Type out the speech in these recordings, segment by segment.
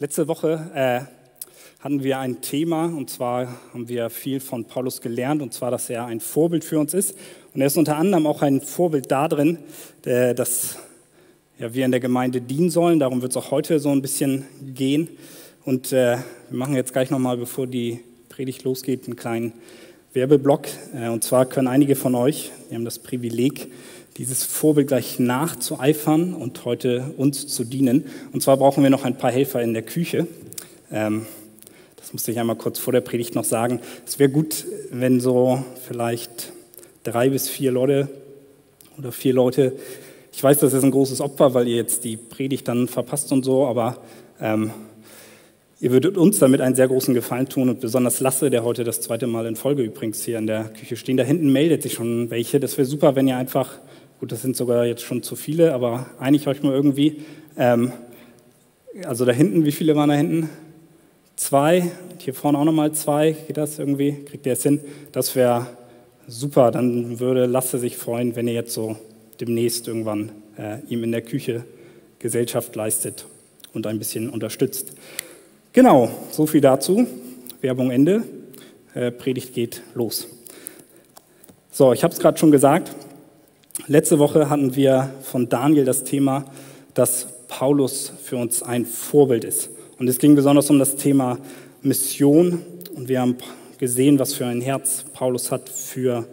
Letzte Woche äh, hatten wir ein Thema und zwar haben wir viel von Paulus gelernt und zwar, dass er ein Vorbild für uns ist. Und er ist unter anderem auch ein Vorbild darin, äh, dass ja, wir in der Gemeinde dienen sollen. Darum wird es auch heute so ein bisschen gehen. Und äh, wir machen jetzt gleich nochmal, bevor die Predigt losgeht, einen kleinen Werbeblock. Äh, und zwar können einige von euch, wir haben das Privileg, dieses Vorbild gleich nachzueifern und heute uns zu dienen. Und zwar brauchen wir noch ein paar Helfer in der Küche. Ähm, das musste ich einmal kurz vor der Predigt noch sagen. Es wäre gut, wenn so vielleicht drei bis vier Leute oder vier Leute, ich weiß, das ist ein großes Opfer, weil ihr jetzt die Predigt dann verpasst und so, aber ähm, ihr würdet uns damit einen sehr großen Gefallen tun und besonders Lasse, der heute das zweite Mal in Folge übrigens hier in der Küche stehen, da hinten meldet sich schon welche. Das wäre super, wenn ihr einfach Gut, das sind sogar jetzt schon zu viele, aber einigt euch mal irgendwie. Ähm, also da hinten, wie viele waren da hinten? Zwei. Hier vorne auch nochmal zwei. Geht das irgendwie? Kriegt ihr es hin? Das wäre super. Dann würde Lasse sich freuen, wenn ihr jetzt so demnächst irgendwann äh, ihm in der Küche Gesellschaft leistet und ein bisschen unterstützt. Genau, so viel dazu. Werbung Ende. Äh, Predigt geht los. So, ich habe es gerade schon gesagt. Letzte Woche hatten wir von Daniel das Thema, dass Paulus für uns ein Vorbild ist. Und es ging besonders um das Thema Mission. Und wir haben gesehen, was für ein Herz Paulus hat für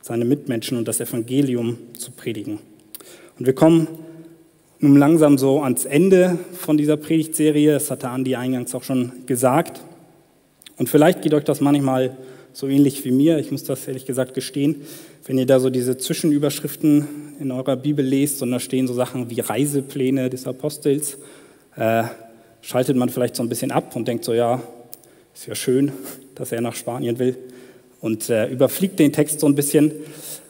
seine Mitmenschen und das Evangelium zu predigen. Und wir kommen nun langsam so ans Ende von dieser Predigtserie. Das hatte Andi eingangs auch schon gesagt. Und vielleicht geht euch das manchmal so ähnlich wie mir. Ich muss das ehrlich gesagt gestehen. Wenn ihr da so diese Zwischenüberschriften in eurer Bibel lest und da stehen so Sachen wie Reisepläne des Apostels, äh, schaltet man vielleicht so ein bisschen ab und denkt so, ja, ist ja schön, dass er nach Spanien will und äh, überfliegt den Text so ein bisschen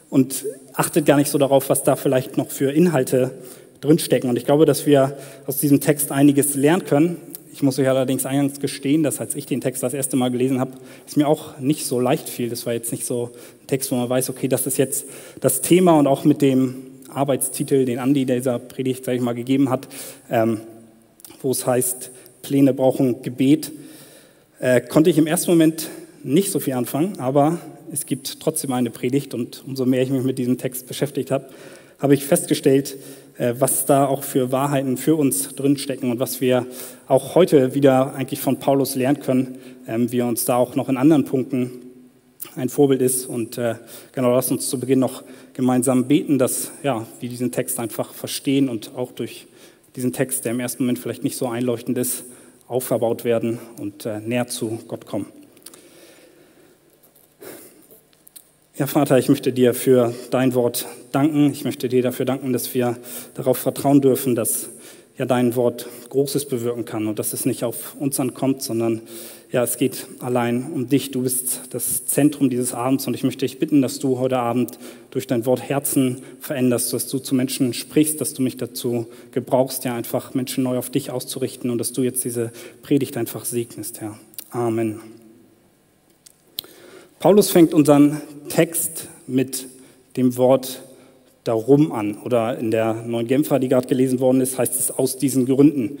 und achtet gar nicht so darauf, was da vielleicht noch für Inhalte drinstecken. Und ich glaube, dass wir aus diesem Text einiges lernen können. Ich muss euch allerdings eingangs gestehen, dass als ich den Text das erste Mal gelesen habe, es mir auch nicht so leicht fiel. Das war jetzt nicht so ein Text, wo man weiß, okay, das ist jetzt das Thema und auch mit dem Arbeitstitel, den Andi dieser Predigt, sage ich mal, gegeben hat, ähm, wo es heißt, Pläne brauchen Gebet, äh, konnte ich im ersten Moment nicht so viel anfangen, aber es gibt trotzdem eine Predigt und umso mehr ich mich mit diesem Text beschäftigt habe, habe ich festgestellt, was da auch für Wahrheiten für uns drinstecken und was wir auch heute wieder eigentlich von Paulus lernen können, ähm, wie er uns da auch noch in anderen Punkten ein Vorbild ist. Und äh, genau, lass uns zu Beginn noch gemeinsam beten, dass ja, wir diesen Text einfach verstehen und auch durch diesen Text, der im ersten Moment vielleicht nicht so einleuchtend ist, aufgebaut werden und äh, näher zu Gott kommen. Ja, Vater, ich möchte dir für dein Wort danken. Ich möchte dir dafür danken, dass wir darauf vertrauen dürfen, dass ja dein Wort Großes bewirken kann und dass es nicht auf uns ankommt, sondern ja, es geht allein um dich. Du bist das Zentrum dieses Abends und ich möchte dich bitten, dass du heute Abend durch dein Wort Herzen veränderst, dass du zu Menschen sprichst, dass du mich dazu gebrauchst, ja einfach Menschen neu auf dich auszurichten und dass du jetzt diese Predigt einfach segnest, Herr. Amen. Paulus fängt unseren Text mit dem Wort darum an. Oder in der neuen Genfer, die gerade gelesen worden ist, heißt es aus diesen Gründen.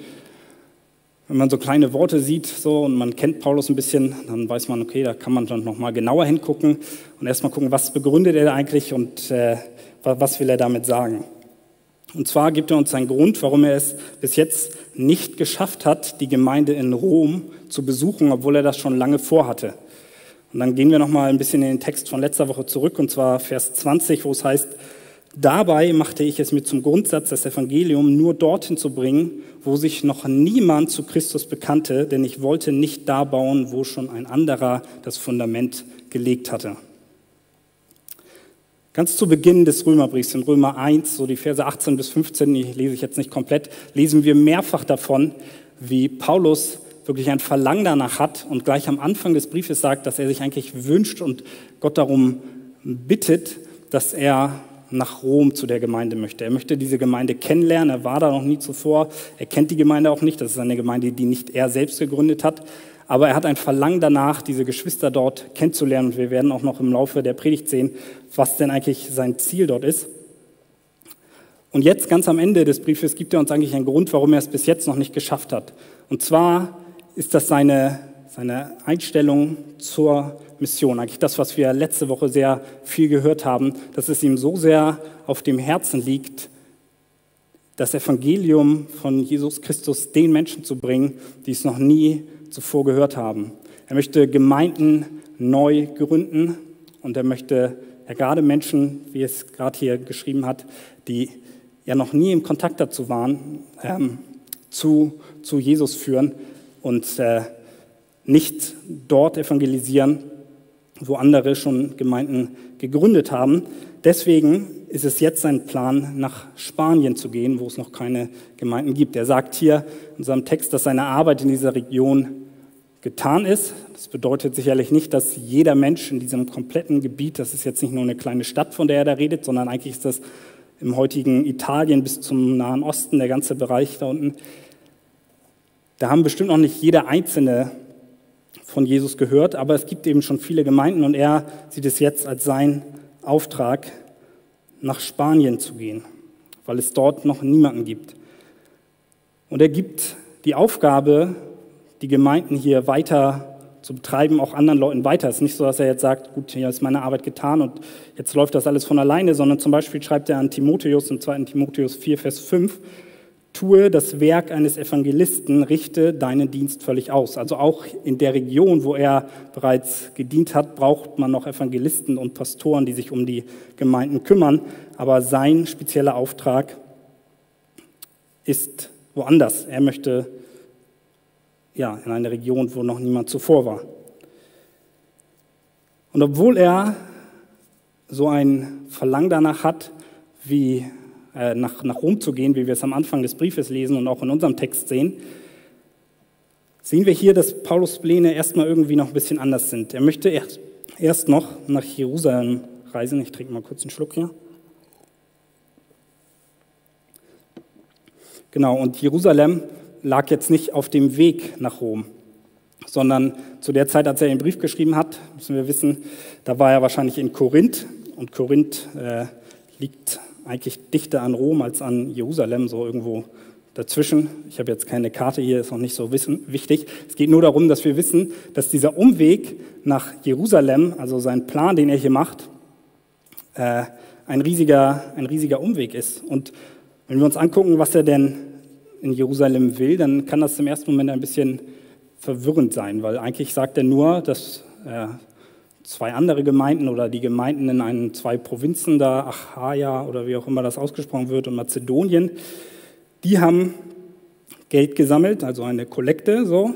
Wenn man so kleine Worte sieht so, und man kennt Paulus ein bisschen, dann weiß man, okay, da kann man dann nochmal genauer hingucken und erstmal gucken, was begründet er eigentlich und äh, was will er damit sagen. Und zwar gibt er uns einen Grund, warum er es bis jetzt nicht geschafft hat, die Gemeinde in Rom zu besuchen, obwohl er das schon lange vorhatte. Und dann gehen wir noch mal ein bisschen in den Text von letzter Woche zurück, und zwar Vers 20, wo es heißt, Dabei machte ich es mir zum Grundsatz, das Evangelium nur dorthin zu bringen, wo sich noch niemand zu Christus bekannte, denn ich wollte nicht da bauen, wo schon ein anderer das Fundament gelegt hatte. Ganz zu Beginn des Römerbriefs, in Römer 1, so die Verse 18 bis 15, die lese ich jetzt nicht komplett, lesen wir mehrfach davon, wie Paulus wirklich ein Verlangen danach hat und gleich am Anfang des Briefes sagt, dass er sich eigentlich wünscht und Gott darum bittet, dass er nach Rom zu der Gemeinde möchte. Er möchte diese Gemeinde kennenlernen. Er war da noch nie zuvor. Er kennt die Gemeinde auch nicht. Das ist eine Gemeinde, die nicht er selbst gegründet hat. Aber er hat ein Verlangen danach, diese Geschwister dort kennenzulernen. Und wir werden auch noch im Laufe der Predigt sehen, was denn eigentlich sein Ziel dort ist. Und jetzt ganz am Ende des Briefes gibt er uns eigentlich einen Grund, warum er es bis jetzt noch nicht geschafft hat. Und zwar ist das seine, seine Einstellung zur Mission. Eigentlich das, was wir letzte Woche sehr viel gehört haben, dass es ihm so sehr auf dem Herzen liegt, das Evangelium von Jesus Christus den Menschen zu bringen, die es noch nie zuvor gehört haben. Er möchte Gemeinden neu gründen und er möchte ja gerade Menschen, wie es gerade hier geschrieben hat, die ja noch nie im Kontakt dazu waren, ähm, zu, zu Jesus führen und äh, nicht dort evangelisieren, wo andere schon Gemeinden gegründet haben. Deswegen ist es jetzt sein Plan, nach Spanien zu gehen, wo es noch keine Gemeinden gibt. Er sagt hier in seinem Text, dass seine Arbeit in dieser Region getan ist. Das bedeutet sicherlich nicht, dass jeder Mensch in diesem kompletten Gebiet, das ist jetzt nicht nur eine kleine Stadt, von der er da redet, sondern eigentlich ist das im heutigen Italien bis zum Nahen Osten, der ganze Bereich da unten. Da haben bestimmt noch nicht jeder Einzelne von Jesus gehört, aber es gibt eben schon viele Gemeinden und er sieht es jetzt als sein Auftrag, nach Spanien zu gehen, weil es dort noch niemanden gibt. Und er gibt die Aufgabe, die Gemeinden hier weiter zu betreiben, auch anderen Leuten weiter. Es ist nicht so, dass er jetzt sagt, gut, hier ist meine Arbeit getan und jetzt läuft das alles von alleine, sondern zum Beispiel schreibt er an Timotheus im 2. Timotheus 4, Vers 5, Tue das Werk eines Evangelisten, richte deinen Dienst völlig aus. Also auch in der Region, wo er bereits gedient hat, braucht man noch Evangelisten und Pastoren, die sich um die Gemeinden kümmern. Aber sein spezieller Auftrag ist woanders. Er möchte ja, in eine Region, wo noch niemand zuvor war. Und obwohl er so ein Verlangen danach hat, wie äh, nach, nach Rom zu gehen, wie wir es am Anfang des Briefes lesen und auch in unserem Text sehen, sehen wir hier, dass Paulus Pläne erstmal irgendwie noch ein bisschen anders sind. Er möchte erst, erst noch nach Jerusalem reisen. Ich trinke mal kurz einen Schluck hier. Genau, und Jerusalem lag jetzt nicht auf dem Weg nach Rom, sondern zu der Zeit, als er den Brief geschrieben hat, müssen wir wissen, da war er wahrscheinlich in Korinth und Korinth äh, liegt eigentlich dichter an Rom als an Jerusalem, so irgendwo dazwischen. Ich habe jetzt keine Karte hier, ist noch nicht so wissen, wichtig. Es geht nur darum, dass wir wissen, dass dieser Umweg nach Jerusalem, also sein Plan, den er hier macht, äh, ein, riesiger, ein riesiger Umweg ist. Und wenn wir uns angucken, was er denn in Jerusalem will, dann kann das im ersten Moment ein bisschen verwirrend sein, weil eigentlich sagt er nur, dass äh, zwei andere Gemeinden oder die Gemeinden in einen, zwei Provinzen da, Achaia oder wie auch immer das ausgesprochen wird, und Mazedonien, die haben Geld gesammelt, also eine Kollekte so,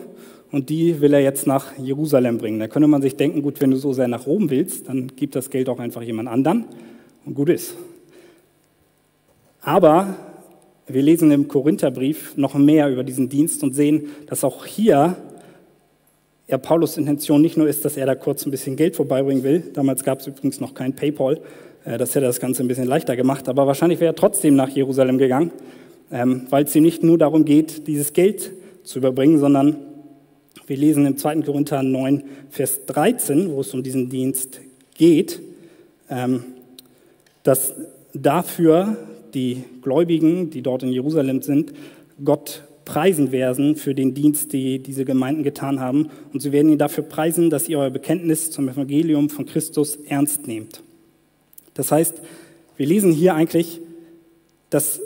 und die will er jetzt nach Jerusalem bringen. Da könnte man sich denken, gut, wenn du so sehr nach Rom willst, dann gib das Geld auch einfach jemand anderen und gut ist. Aber wir lesen im Korintherbrief noch mehr über diesen Dienst und sehen, dass auch hier ja Paulus Intention nicht nur ist, dass er da kurz ein bisschen Geld vorbeibringen will. Damals gab es übrigens noch kein PayPal. Äh, das hätte das Ganze ein bisschen leichter gemacht. Aber wahrscheinlich wäre er trotzdem nach Jerusalem gegangen, ähm, weil es ihm nicht nur darum geht, dieses Geld zu überbringen, sondern wir lesen im 2. Korinther 9, Vers 13, wo es um diesen Dienst geht, ähm, dass dafür die Gläubigen, die dort in Jerusalem sind, Gott preisen werden für den Dienst, die diese Gemeinden getan haben. Und sie werden ihn dafür preisen, dass ihr euer Bekenntnis zum Evangelium von Christus ernst nehmt. Das heißt, wir lesen hier eigentlich, dass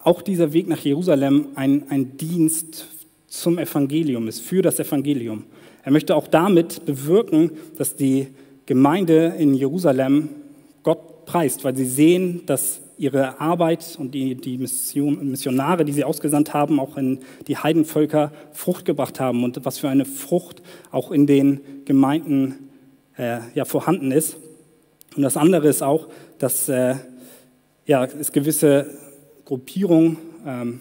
auch dieser Weg nach Jerusalem ein, ein Dienst zum Evangelium ist, für das Evangelium. Er möchte auch damit bewirken, dass die Gemeinde in Jerusalem Gott preist, weil sie sehen, dass ihre Arbeit und die, die Mission, Missionare, die sie ausgesandt haben, auch in die Heidenvölker Frucht gebracht haben und was für eine Frucht auch in den Gemeinden äh, ja, vorhanden ist. Und das andere ist auch, dass äh, ja, es gewisse Gruppierungen ähm,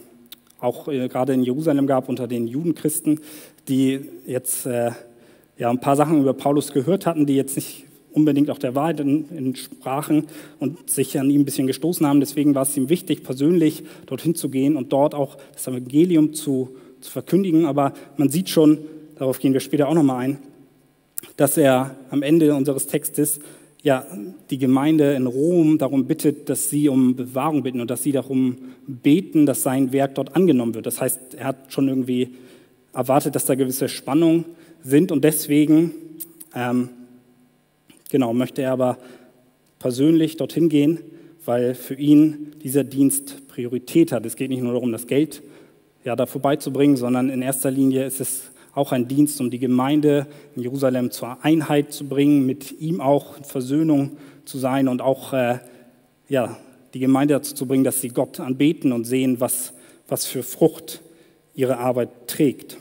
auch äh, gerade in Jerusalem gab unter den Judenchristen, die jetzt äh, ja, ein paar Sachen über Paulus gehört hatten, die jetzt nicht unbedingt auch der Wahrheit entsprachen und sich an ihm ein bisschen gestoßen haben. Deswegen war es ihm wichtig, persönlich dorthin zu gehen und dort auch das Evangelium zu, zu verkündigen. Aber man sieht schon, darauf gehen wir später auch nochmal ein, dass er am Ende unseres Textes ja, die Gemeinde in Rom darum bittet, dass sie um Bewahrung bitten und dass sie darum beten, dass sein Werk dort angenommen wird. Das heißt, er hat schon irgendwie erwartet, dass da gewisse Spannungen sind und deswegen ähm, genau möchte er aber persönlich dorthin gehen, weil für ihn dieser Dienst Priorität hat. Es geht nicht nur darum, das Geld ja, da vorbeizubringen, sondern in erster Linie ist es auch ein Dienst, um die Gemeinde in Jerusalem zur Einheit zu bringen, mit ihm auch in Versöhnung zu sein und auch äh, ja, die Gemeinde dazu zu bringen, dass sie Gott anbeten und sehen, was, was für Frucht ihre Arbeit trägt.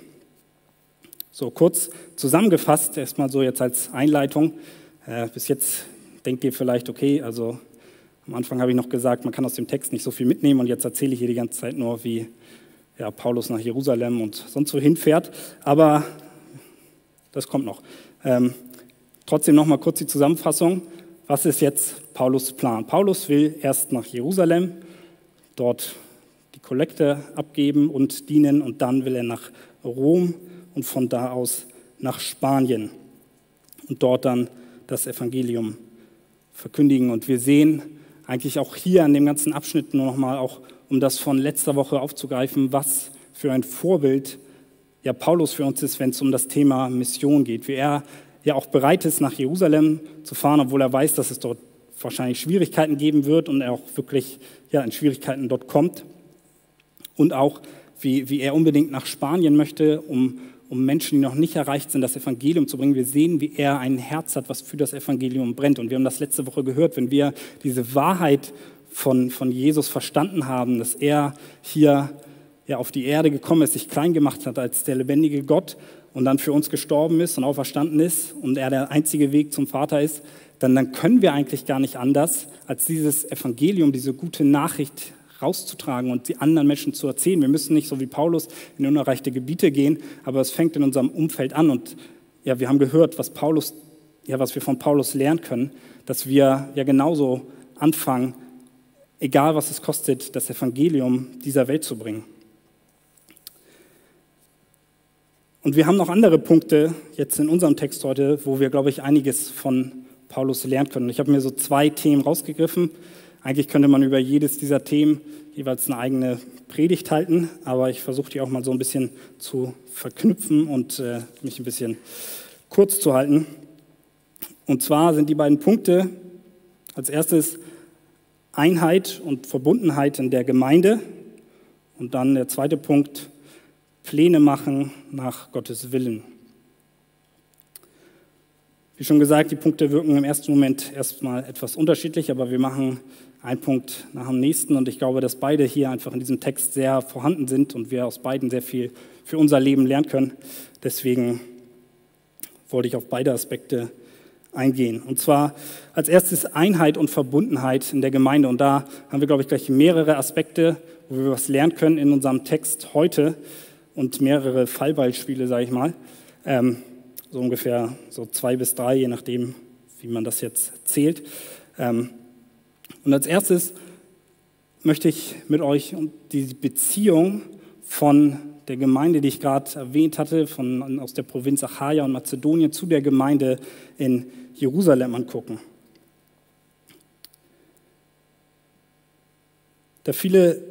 So kurz zusammengefasst, erstmal so jetzt als Einleitung. Äh, bis jetzt denkt ihr vielleicht, okay, also am Anfang habe ich noch gesagt, man kann aus dem Text nicht so viel mitnehmen und jetzt erzähle ich hier die ganze Zeit nur, wie ja, Paulus nach Jerusalem und sonst wo hinfährt. Aber das kommt noch. Ähm, trotzdem noch mal kurz die Zusammenfassung. Was ist jetzt Paulus Plan? Paulus will erst nach Jerusalem, dort die Kollekte abgeben und dienen und dann will er nach Rom und von da aus nach Spanien und dort dann das Evangelium verkündigen. Und wir sehen eigentlich auch hier an dem ganzen Abschnitt nur noch mal auch um das von letzter Woche aufzugreifen, was für ein Vorbild ja Paulus für uns ist, wenn es um das Thema Mission geht. Wie er ja auch bereit ist, nach Jerusalem zu fahren, obwohl er weiß, dass es dort wahrscheinlich Schwierigkeiten geben wird und er auch wirklich ja, in Schwierigkeiten dort kommt. Und auch, wie, wie er unbedingt nach Spanien möchte, um, um Menschen, die noch nicht erreicht sind, das Evangelium zu bringen. Wir sehen, wie er ein Herz hat, was für das Evangelium brennt. Und wir haben das letzte Woche gehört, wenn wir diese Wahrheit von, von Jesus verstanden haben, dass er hier ja, auf die Erde gekommen ist, sich klein gemacht hat als der lebendige Gott und dann für uns gestorben ist und auferstanden ist und er der einzige Weg zum Vater ist, dann, dann können wir eigentlich gar nicht anders, als dieses Evangelium, diese gute Nachricht rauszutragen und die anderen Menschen zu erzählen. Wir müssen nicht so wie Paulus in unerreichte Gebiete gehen, aber es fängt in unserem Umfeld an. Und ja, wir haben gehört, was Paulus, ja, was wir von Paulus lernen können, dass wir ja genauso anfangen, egal was es kostet, das Evangelium dieser Welt zu bringen. Und wir haben noch andere Punkte jetzt in unserem Text heute, wo wir, glaube ich, einiges von Paulus lernen können. Ich habe mir so zwei Themen rausgegriffen. Eigentlich könnte man über jedes dieser Themen jeweils eine eigene Predigt halten, aber ich versuche die auch mal so ein bisschen zu verknüpfen und äh, mich ein bisschen kurz zu halten. Und zwar sind die beiden Punkte als erstes Einheit und Verbundenheit in der Gemeinde. Und dann der zweite Punkt, Pläne machen nach Gottes Willen. Wie schon gesagt, die Punkte wirken im ersten Moment erstmal etwas unterschiedlich, aber wir machen einen Punkt nach dem nächsten und ich glaube, dass beide hier einfach in diesem Text sehr vorhanden sind und wir aus beiden sehr viel für unser Leben lernen können. Deswegen wollte ich auf beide Aspekte eingehen. Und zwar als erstes Einheit und Verbundenheit in der Gemeinde. Und da haben wir, glaube ich, gleich mehrere Aspekte, wo wir was lernen können in unserem Text heute und mehrere Fallbeispiele, sage ich mal. Ähm, so ungefähr so zwei bis drei, je nachdem, wie man das jetzt zählt. Ähm, und als erstes möchte ich mit euch die Beziehung von der Gemeinde, die ich gerade erwähnt hatte, von, aus der Provinz Achaia und Mazedonien zu der Gemeinde in Jerusalem angucken. Da viele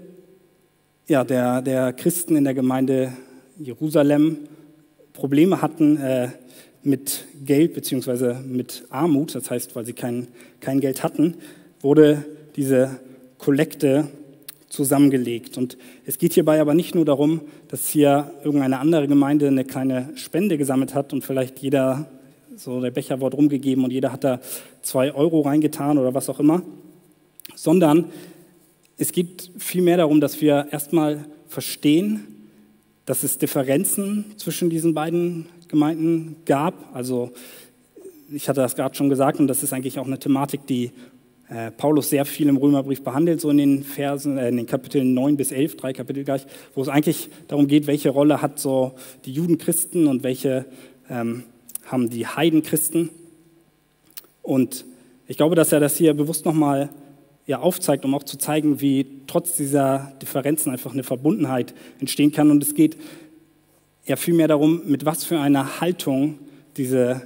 ja, der, der Christen in der Gemeinde Jerusalem Probleme hatten äh, mit Geld bzw. mit Armut, das heißt, weil sie kein, kein Geld hatten, wurde diese Kollekte zusammengelegt. Und es geht hierbei aber nicht nur darum, dass hier irgendeine andere Gemeinde eine kleine Spende gesammelt hat und vielleicht jeder, so der Becher wurde rumgegeben und jeder hat da zwei Euro reingetan oder was auch immer, sondern es geht vielmehr darum, dass wir erstmal verstehen, dass es Differenzen zwischen diesen beiden Gemeinden gab. Also ich hatte das gerade schon gesagt und das ist eigentlich auch eine Thematik, die äh, Paulus sehr viel im Römerbrief behandelt, so in den Versen, äh, in den Kapiteln 9 bis 11, drei Kapitel gleich, wo es eigentlich darum geht, welche Rolle hat so die Judenchristen und welche ähm, haben die Heidenchristen. Und ich glaube, dass er das hier bewusst nochmal ja, aufzeigt, um auch zu zeigen, wie trotz dieser Differenzen einfach eine Verbundenheit entstehen kann. Und es geht ja vielmehr darum, mit was für einer Haltung diese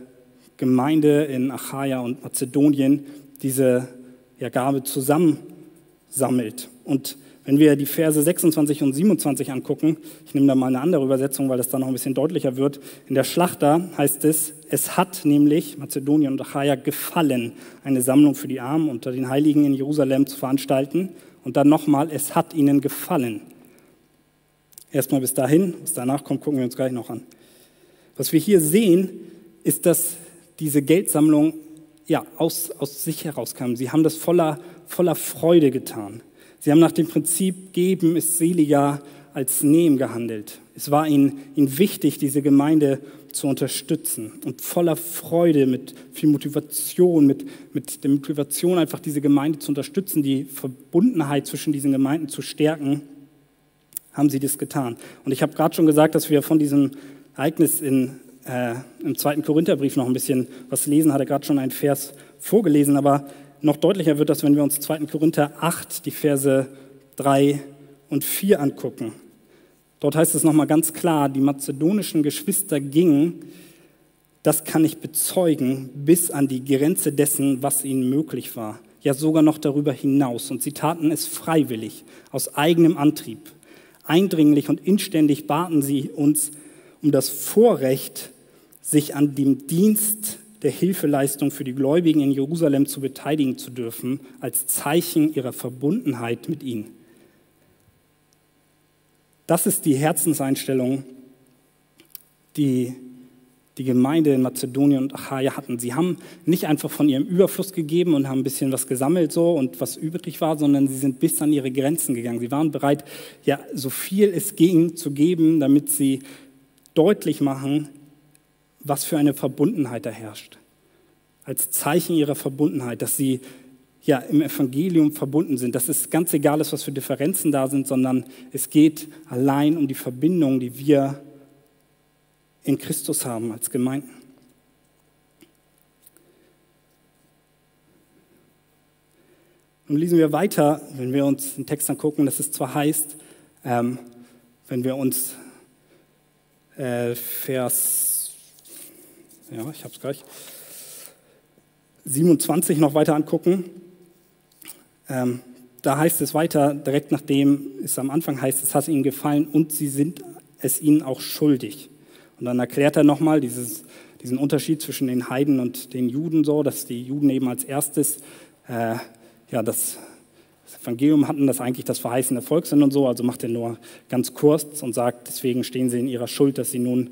Gemeinde in Achaia und Mazedonien diese ja, Gabe zusammensammelt. Und wenn wir die Verse 26 und 27 angucken, ich nehme da mal eine andere Übersetzung, weil das dann noch ein bisschen deutlicher wird. In der Schlachter heißt es, es hat nämlich Mazedonien und Achaia gefallen, eine Sammlung für die Armen unter den Heiligen in Jerusalem zu veranstalten. Und dann nochmal, es hat ihnen gefallen. Erstmal bis dahin, was danach kommt, gucken wir uns gleich noch an. Was wir hier sehen, ist, dass diese Geldsammlung ja, aus, aus sich herauskam. Sie haben das voller, voller Freude getan. Sie haben nach dem Prinzip Geben ist seliger als Nehmen gehandelt. Es war ihnen, ihnen wichtig, diese Gemeinde zu unterstützen und voller Freude, mit viel Motivation, mit, mit der Motivation einfach diese Gemeinde zu unterstützen, die Verbundenheit zwischen diesen Gemeinden zu stärken, haben sie das getan. Und ich habe gerade schon gesagt, dass wir von diesem Ereignis in, äh, im zweiten Korintherbrief noch ein bisschen was lesen, hatte gerade schon einen Vers vorgelesen, aber noch deutlicher wird das, wenn wir uns 2. Korinther 8, die Verse 3 und 4 angucken. Dort heißt es nochmal ganz klar, die mazedonischen Geschwister gingen, das kann ich bezeugen, bis an die Grenze dessen, was ihnen möglich war. Ja, sogar noch darüber hinaus. Und sie taten es freiwillig, aus eigenem Antrieb. Eindringlich und inständig baten sie uns um das Vorrecht, sich an dem Dienst der Hilfeleistung für die Gläubigen in Jerusalem zu beteiligen zu dürfen, als Zeichen ihrer Verbundenheit mit ihnen. Das ist die Herzenseinstellung, die die Gemeinde in Mazedonien und Achaia hatten. Sie haben nicht einfach von ihrem Überfluss gegeben und haben ein bisschen was gesammelt so und was übrig war, sondern sie sind bis an ihre Grenzen gegangen. Sie waren bereit, ja, so viel es ging zu geben, damit sie deutlich machen, was für eine Verbundenheit da herrscht. Als Zeichen ihrer Verbundenheit, dass sie ja im Evangelium verbunden sind. Dass es ganz egal ist, was für Differenzen da sind, sondern es geht allein um die Verbindung, die wir in Christus haben als Gemeinden. Nun lesen wir weiter, wenn wir uns den Text angucken, dass es zwar heißt, ähm, wenn wir uns äh, Vers, ja, ich habe es gleich, 27 noch weiter angucken, ähm, da heißt es weiter, direkt nachdem es am Anfang heißt, es hat ihnen gefallen und sie sind es ihnen auch schuldig. Und dann erklärt er nochmal diesen Unterschied zwischen den Heiden und den Juden so, dass die Juden eben als erstes äh, ja, das, das Evangelium hatten, das eigentlich das verheißene Volk sind und so. Also macht er nur ganz kurz und sagt, deswegen stehen sie in ihrer Schuld, dass sie nun,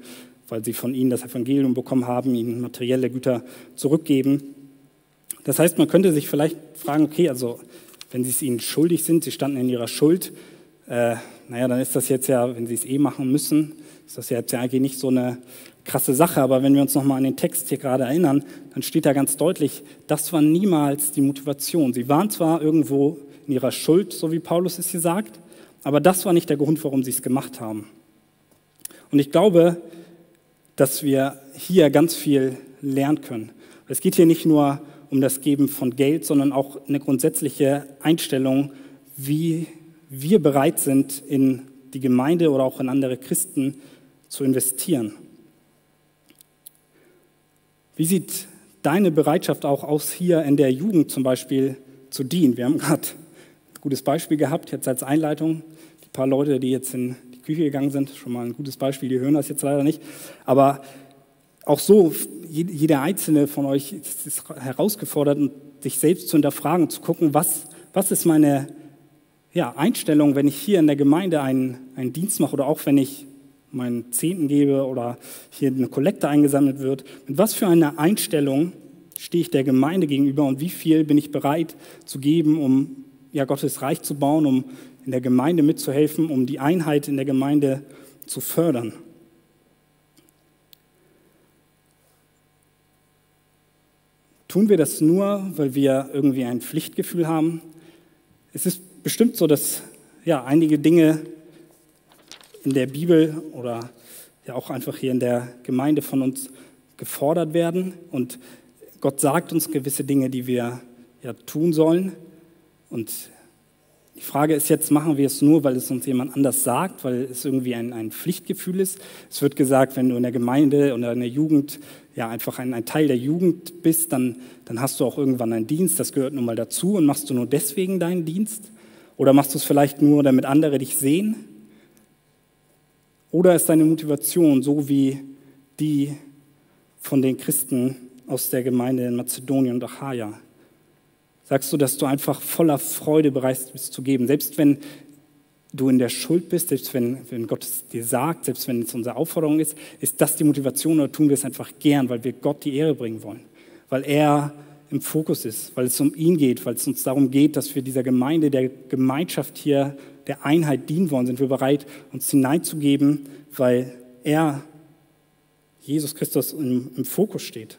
weil sie von ihnen das Evangelium bekommen haben, ihnen materielle Güter zurückgeben. Das heißt, man könnte sich vielleicht fragen, okay, also wenn sie es ihnen schuldig sind, sie standen in ihrer Schuld, äh, naja, dann ist das jetzt ja, wenn sie es eh machen müssen, ist das ja jetzt ja eigentlich nicht so eine krasse Sache. Aber wenn wir uns nochmal an den Text hier gerade erinnern, dann steht da ganz deutlich, das war niemals die Motivation. Sie waren zwar irgendwo in ihrer Schuld, so wie Paulus es hier sagt, aber das war nicht der Grund, warum sie es gemacht haben. Und ich glaube, dass wir hier ganz viel lernen können. Es geht hier nicht nur um das Geben von Geld, sondern auch eine grundsätzliche Einstellung, wie wir bereit sind, in die Gemeinde oder auch in andere Christen zu investieren. Wie sieht deine Bereitschaft auch aus, hier in der Jugend zum Beispiel zu dienen? Wir haben gerade ein gutes Beispiel gehabt, jetzt als Einleitung. Die paar Leute, die jetzt in Küche gegangen sind, schon mal ein gutes Beispiel, die hören das jetzt leider nicht. Aber auch so, jeder einzelne von euch ist herausgefordert, sich selbst zu hinterfragen, zu gucken, was, was ist meine ja, Einstellung, wenn ich hier in der Gemeinde einen, einen Dienst mache oder auch wenn ich meinen Zehnten gebe oder hier eine Kollekte eingesammelt wird. Mit was für einer Einstellung stehe ich der Gemeinde gegenüber und wie viel bin ich bereit zu geben, um ja, Gottes Reich zu bauen, um in der Gemeinde mitzuhelfen, um die Einheit in der Gemeinde zu fördern. Tun wir das nur, weil wir irgendwie ein Pflichtgefühl haben? Es ist bestimmt so, dass ja, einige Dinge in der Bibel oder ja auch einfach hier in der Gemeinde von uns gefordert werden. Und Gott sagt uns gewisse Dinge, die wir ja tun sollen. Und Die Frage ist jetzt, machen wir es nur, weil es uns jemand anders sagt, weil es irgendwie ein, ein Pflichtgefühl ist? Es wird gesagt, wenn du in der Gemeinde oder in der Jugend ja einfach ein, ein Teil der Jugend bist, dann, dann hast du auch irgendwann einen Dienst, das gehört nun mal dazu und machst du nur deswegen deinen Dienst? Oder machst du es vielleicht nur, damit andere dich sehen? Oder ist deine Motivation so wie die von den Christen aus der Gemeinde in Mazedonien und Achaia? Sagst du, dass du einfach voller Freude bereit bist zu geben, selbst wenn du in der Schuld bist, selbst wenn, wenn Gott es dir sagt, selbst wenn es unsere Aufforderung ist, ist das die Motivation oder tun wir es einfach gern, weil wir Gott die Ehre bringen wollen, weil er im Fokus ist, weil es um ihn geht, weil es uns darum geht, dass wir dieser Gemeinde, der Gemeinschaft hier, der Einheit dienen wollen, sind wir bereit, uns hineinzugeben, weil er, Jesus Christus, im, im Fokus steht.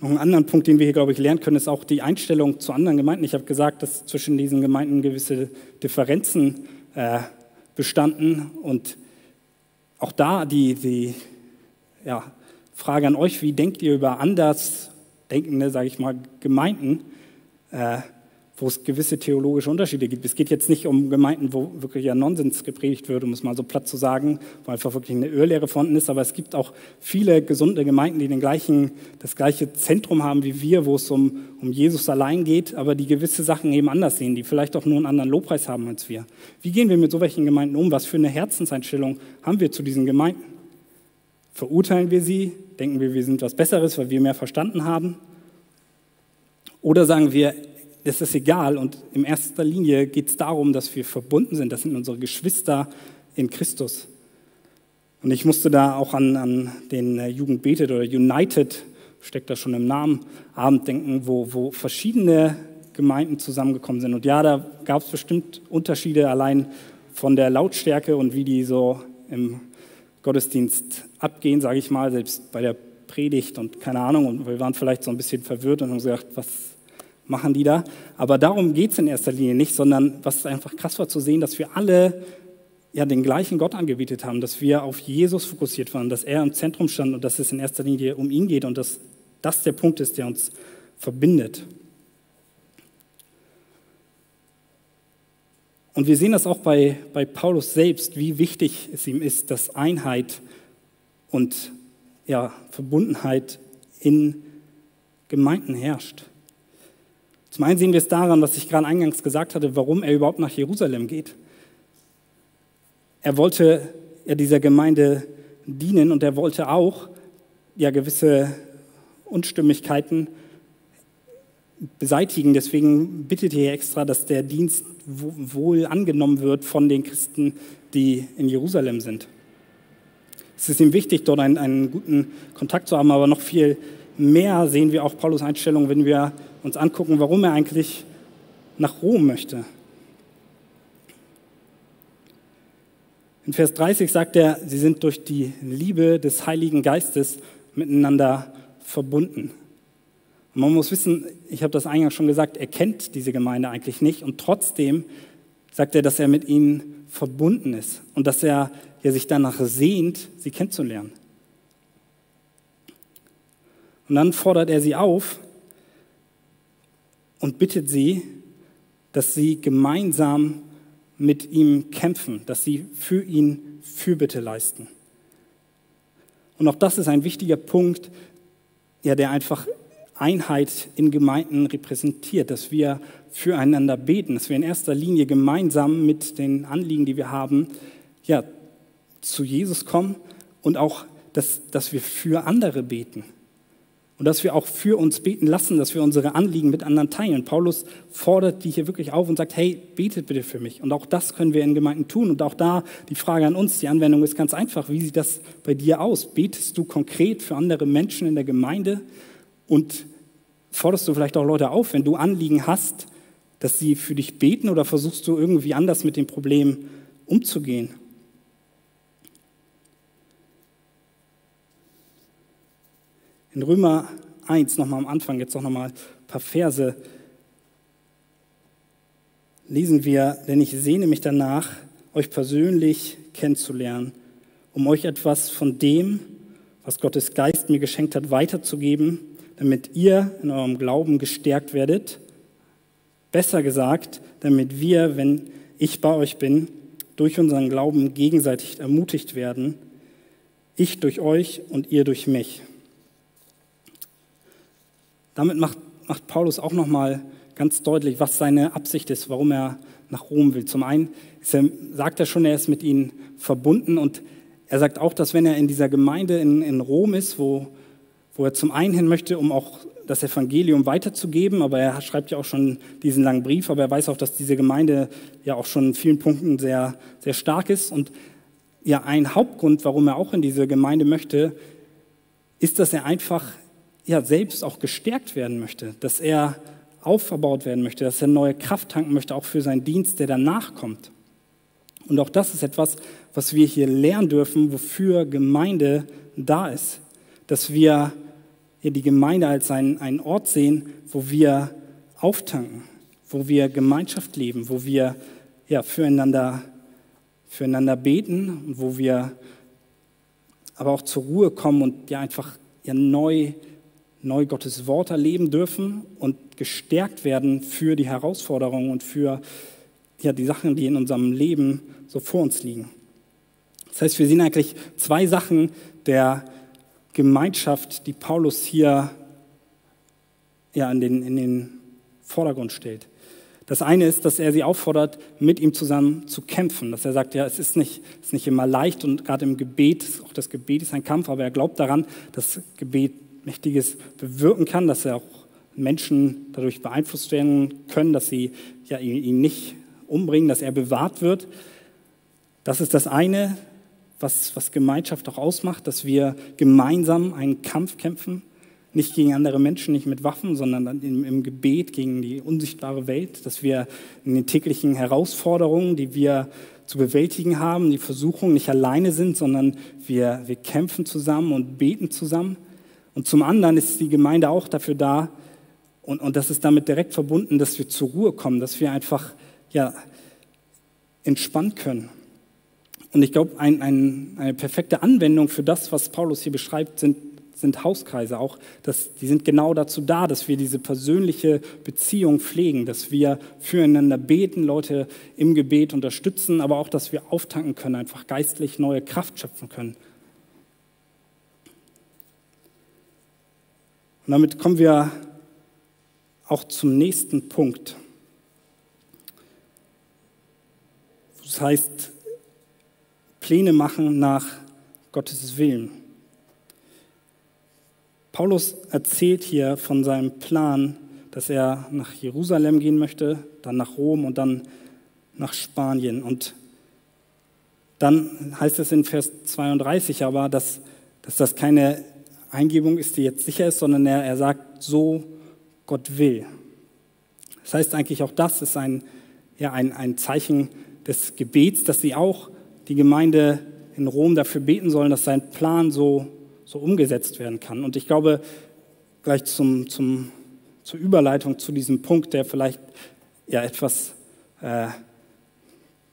Noch einen anderen Punkt, den wir hier, glaube ich, lernen können, ist auch die Einstellung zu anderen Gemeinden. Ich habe gesagt, dass zwischen diesen Gemeinden gewisse Differenzen äh, bestanden und auch da die, die ja, Frage an euch, wie denkt ihr über anders denkende, sage ich mal, Gemeinden? Äh, wo es gewisse theologische Unterschiede gibt. Es geht jetzt nicht um Gemeinden, wo wirklich ja Nonsens gepredigt wird, um es mal so platt zu sagen, wo einfach wirklich eine Irrlehre vorhanden ist, aber es gibt auch viele gesunde Gemeinden, die den gleichen, das gleiche Zentrum haben wie wir, wo es um, um Jesus allein geht, aber die gewisse Sachen eben anders sehen, die vielleicht auch nur einen anderen Lobpreis haben als wir. Wie gehen wir mit solchen Gemeinden um? Was für eine Herzenseinstellung haben wir zu diesen Gemeinden? Verurteilen wir sie? Denken wir, wir sind was Besseres, weil wir mehr verstanden haben? Oder sagen wir, das ist egal. Und in erster Linie geht es darum, dass wir verbunden sind. Das sind unsere Geschwister in Christus. Und ich musste da auch an, an den äh, Jugend betet oder United, steckt da schon im Namen, Abend denken, wo, wo verschiedene Gemeinden zusammengekommen sind. Und ja, da gab es bestimmt Unterschiede allein von der Lautstärke und wie die so im Gottesdienst abgehen, sage ich mal, selbst bei der Predigt und keine Ahnung. Und wir waren vielleicht so ein bisschen verwirrt und haben gesagt, was machen die da. Aber darum geht es in erster Linie nicht, sondern was einfach krass war zu sehen, dass wir alle ja den gleichen Gott angebetet haben, dass wir auf Jesus fokussiert waren, dass er im Zentrum stand und dass es in erster Linie um ihn geht und dass das der Punkt ist, der uns verbindet. Und wir sehen das auch bei, bei Paulus selbst, wie wichtig es ihm ist, dass Einheit und ja, Verbundenheit in Gemeinden herrscht. Zum einen sehen wir es daran, was ich gerade eingangs gesagt hatte, warum er überhaupt nach Jerusalem geht. Er wollte ja dieser Gemeinde dienen und er wollte auch ja gewisse Unstimmigkeiten beseitigen. Deswegen bittet er extra, dass der Dienst wohl angenommen wird von den Christen, die in Jerusalem sind. Es ist ihm wichtig, dort einen, einen guten Kontakt zu haben, aber noch viel mehr sehen wir auch Paulus Einstellung, wenn wir uns angucken, warum er eigentlich nach Rom möchte. In Vers 30 sagt er, sie sind durch die Liebe des Heiligen Geistes miteinander verbunden. Und man muss wissen, ich habe das eingangs schon gesagt, er kennt diese Gemeinde eigentlich nicht und trotzdem sagt er, dass er mit ihnen verbunden ist und dass er ja, sich danach sehnt, sie kennenzulernen. Und dann fordert er sie auf, und bittet sie, dass sie gemeinsam mit ihm kämpfen, dass sie für ihn Fürbitte leisten. Und auch das ist ein wichtiger Punkt, ja, der einfach Einheit in Gemeinden repräsentiert, dass wir füreinander beten, dass wir in erster Linie gemeinsam mit den Anliegen, die wir haben, ja, zu Jesus kommen und auch, dass, dass wir für andere beten. Und dass wir auch für uns beten lassen, dass wir unsere Anliegen mit anderen teilen. Paulus fordert die hier wirklich auf und sagt, hey, betet bitte für mich. Und auch das können wir in Gemeinden tun. Und auch da die Frage an uns, die Anwendung ist ganz einfach. Wie sieht das bei dir aus? Betest du konkret für andere Menschen in der Gemeinde? Und forderst du vielleicht auch Leute auf, wenn du Anliegen hast, dass sie für dich beten oder versuchst du irgendwie anders mit dem Problem umzugehen? In Römer 1, nochmal am Anfang, jetzt auch nochmal ein paar Verse, lesen wir, denn ich sehne mich danach, euch persönlich kennenzulernen, um euch etwas von dem, was Gottes Geist mir geschenkt hat, weiterzugeben, damit ihr in eurem Glauben gestärkt werdet Besser gesagt, damit wir, wenn ich bei euch bin, durch unseren Glauben gegenseitig ermutigt werden, ich durch euch und ihr durch mich. Damit macht, macht Paulus auch nochmal ganz deutlich, was seine Absicht ist, warum er nach Rom will. Zum einen er, sagt er schon, er ist mit ihnen verbunden und er sagt auch, dass wenn er in dieser Gemeinde in, in Rom ist, wo, wo er zum einen hin möchte, um auch das Evangelium weiterzugeben, aber er schreibt ja auch schon diesen langen Brief, aber er weiß auch, dass diese Gemeinde ja auch schon in vielen Punkten sehr, sehr stark ist. Und ja, ein Hauptgrund, warum er auch in diese Gemeinde möchte, ist, dass er einfach ja, selbst auch gestärkt werden möchte, dass er aufgebaut werden möchte, dass er neue Kraft tanken möchte, auch für seinen Dienst, der danach kommt. Und auch das ist etwas, was wir hier lernen dürfen, wofür Gemeinde da ist. Dass wir die Gemeinde als einen, einen Ort sehen, wo wir auftanken, wo wir Gemeinschaft leben, wo wir ja, füreinander, füreinander beten wo wir aber auch zur Ruhe kommen und ja einfach ja, neu, neu Gottes Wort erleben dürfen und gestärkt werden für die Herausforderungen und für ja, die Sachen, die in unserem Leben so vor uns liegen. Das heißt, wir sehen eigentlich zwei Sachen der Gemeinschaft, die Paulus hier ja, in, den, in den Vordergrund stellt. Das eine ist, dass er sie auffordert, mit ihm zusammen zu kämpfen. Dass er sagt, ja, es ist nicht, es ist nicht immer leicht und gerade im Gebet, auch das Gebet ist ein Kampf, aber er glaubt daran, dass Gebet Mächtiges bewirken kann, dass er auch Menschen dadurch beeinflusst werden können, dass sie ja, ihn nicht umbringen, dass er bewahrt wird. Das ist das eine was, was Gemeinschaft auch ausmacht, dass wir gemeinsam einen Kampf kämpfen, nicht gegen andere Menschen, nicht mit Waffen, sondern im, im Gebet gegen die unsichtbare Welt, dass wir in den täglichen Herausforderungen, die wir zu bewältigen haben, die Versuchungen nicht alleine sind, sondern wir, wir kämpfen zusammen und beten zusammen. Und zum anderen ist die Gemeinde auch dafür da, und, und das ist damit direkt verbunden, dass wir zur Ruhe kommen, dass wir einfach ja, entspannt können und ich glaube, ein, ein, eine perfekte Anwendung für das, was Paulus hier beschreibt, sind, sind Hauskreise. Auch das, die sind genau dazu da, dass wir diese persönliche Beziehung pflegen, dass wir füreinander beten, Leute im Gebet unterstützen, aber auch, dass wir auftanken können, einfach geistlich neue Kraft schöpfen können. Und damit kommen wir auch zum nächsten Punkt. Das heißt, Pläne machen nach Gottes Willen. Paulus erzählt hier von seinem Plan, dass er nach Jerusalem gehen möchte, dann nach Rom und dann nach Spanien. Und dann heißt es in Vers 32 aber, dass, dass das keine Eingebung ist, die jetzt sicher ist, sondern er, er sagt, so Gott will. Das heißt eigentlich auch das ist ein, ja, ein, ein Zeichen des Gebets, dass sie auch die Gemeinde in Rom dafür beten sollen, dass sein Plan so, so umgesetzt werden kann. Und ich glaube, gleich zum, zum, zur Überleitung zu diesem Punkt, der vielleicht ja etwas äh,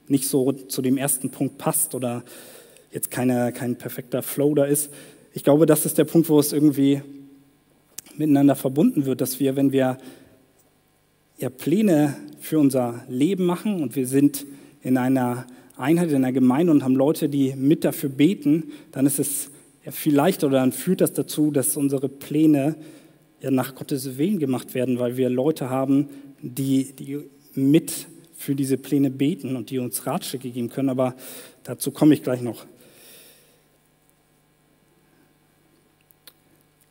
nicht so zu dem ersten Punkt passt oder jetzt keine, kein perfekter Flow da ist. Ich glaube, das ist der Punkt, wo es irgendwie miteinander verbunden wird, dass wir, wenn wir ja, Pläne für unser Leben machen und wir sind in einer Einheit in der Gemeinde und haben Leute, die mit dafür beten, dann ist es ja viel leichter oder dann führt das dazu, dass unsere Pläne ja nach Gottes Willen gemacht werden, weil wir Leute haben, die, die mit für diese Pläne beten und die uns Ratschläge geben können. Aber dazu komme ich gleich noch.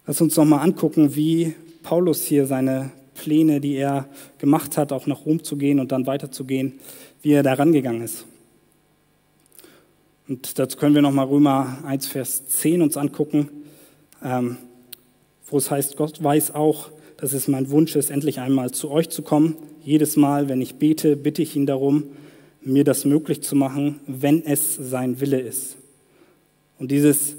Lass uns noch mal angucken, wie Paulus hier seine Pläne, die er gemacht hat, auch nach Rom zu gehen und dann weiterzugehen, wie er da rangegangen ist. Und dazu können wir nochmal Römer 1, Vers 10 uns angucken, ähm, wo es heißt, Gott weiß auch, dass es mein Wunsch ist, endlich einmal zu euch zu kommen. Jedes Mal, wenn ich bete, bitte ich ihn darum, mir das möglich zu machen, wenn es sein Wille ist. Und dieses,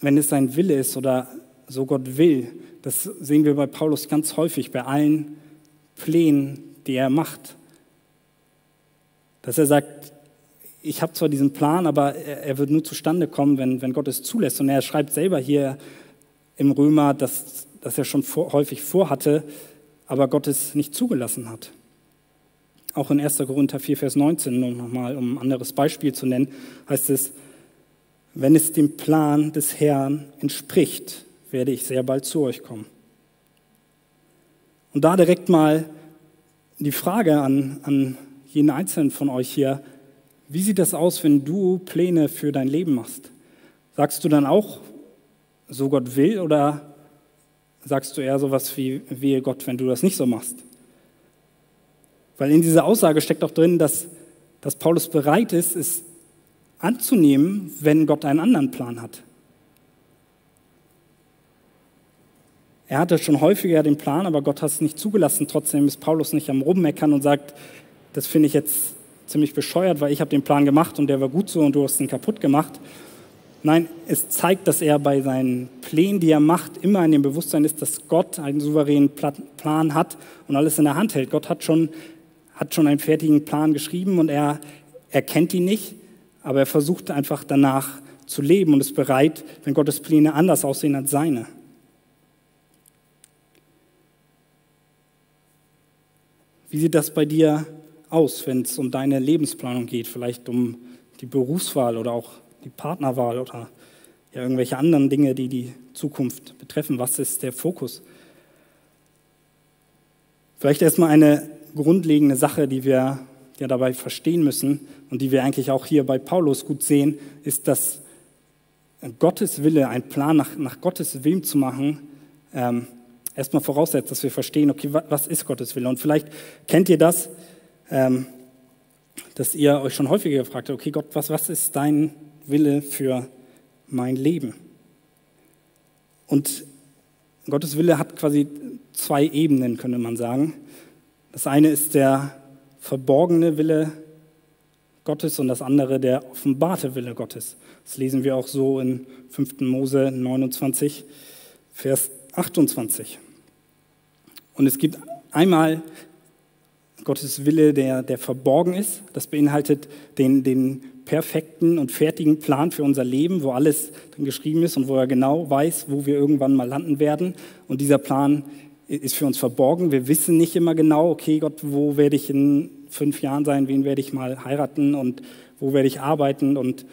wenn es sein Wille ist oder so Gott will, das sehen wir bei Paulus ganz häufig, bei allen Plänen, die er macht. Dass er sagt, ich habe zwar diesen Plan, aber er, wird nur zustande kommen, wenn, wenn Gott es zulässt. Und er schreibt selber hier im Römer, dass, dass er schon vor, häufig vorhatte, aber Gott es nicht zugelassen hat. Auch in 1. Korinther 4, Vers 19, um nochmal um ein anderes Beispiel zu nennen, heißt es, wenn es dem Plan des Herrn entspricht, werde ich sehr bald zu euch kommen. Und da direkt mal die Frage an, an jeden Einzelnen von euch hier, wie sieht das aus, wenn du Pläne für dein Leben machst? Sagst du dann auch, so Gott will, oder sagst du eher sowas wie, wehe Gott, wenn du das nicht so machst? Weil in dieser Aussage steckt auch drin, dass, dass Paulus bereit ist, es anzunehmen, wenn Gott einen anderen Plan hat. Er hatte schon häufiger den Plan, aber Gott hat es nicht zugelassen. Trotzdem ist Paulus nicht am Rummeckern und sagt, das finde ich jetzt ziemlich bescheuert, weil ich habe den Plan gemacht und der war gut so und du hast ihn kaputt gemacht. Nein, es zeigt, dass er bei seinen Plänen, die er macht, immer in dem Bewusstsein ist, dass Gott einen souveränen Plan hat und alles in der Hand hält. Gott hat schon, hat schon einen fertigen Plan geschrieben und er erkennt ihn nicht, aber er versucht einfach danach zu leben und ist bereit, wenn Gottes Pläne anders aussehen als seine. Wie sieht das bei dir aus, wenn es um deine Lebensplanung geht? Vielleicht um die Berufswahl oder auch die Partnerwahl oder ja, irgendwelche anderen Dinge, die die Zukunft betreffen. Was ist der Fokus? Vielleicht erstmal eine grundlegende Sache, die wir ja dabei verstehen müssen und die wir eigentlich auch hier bei Paulus gut sehen, ist, dass Gottes Wille, ein Plan nach, nach Gottes Willen zu machen, ähm, erstmal voraussetzt, dass wir verstehen, okay, was ist Gottes Wille? Und vielleicht kennt ihr das, ähm, dass ihr euch schon häufiger gefragt habt, okay, Gott, was, was ist dein Wille für mein Leben? Und Gottes Wille hat quasi zwei Ebenen, könnte man sagen. Das eine ist der verborgene Wille Gottes und das andere der offenbarte Wille Gottes. Das lesen wir auch so in 5. Mose 29, Vers 28. Und es gibt einmal Gottes Wille, der, der verborgen ist. Das beinhaltet den, den perfekten und fertigen Plan für unser Leben, wo alles dann geschrieben ist und wo er genau weiß, wo wir irgendwann mal landen werden. Und dieser Plan ist für uns verborgen. Wir wissen nicht immer genau, okay, Gott, wo werde ich in fünf Jahren sein, wen werde ich mal heiraten und wo werde ich arbeiten und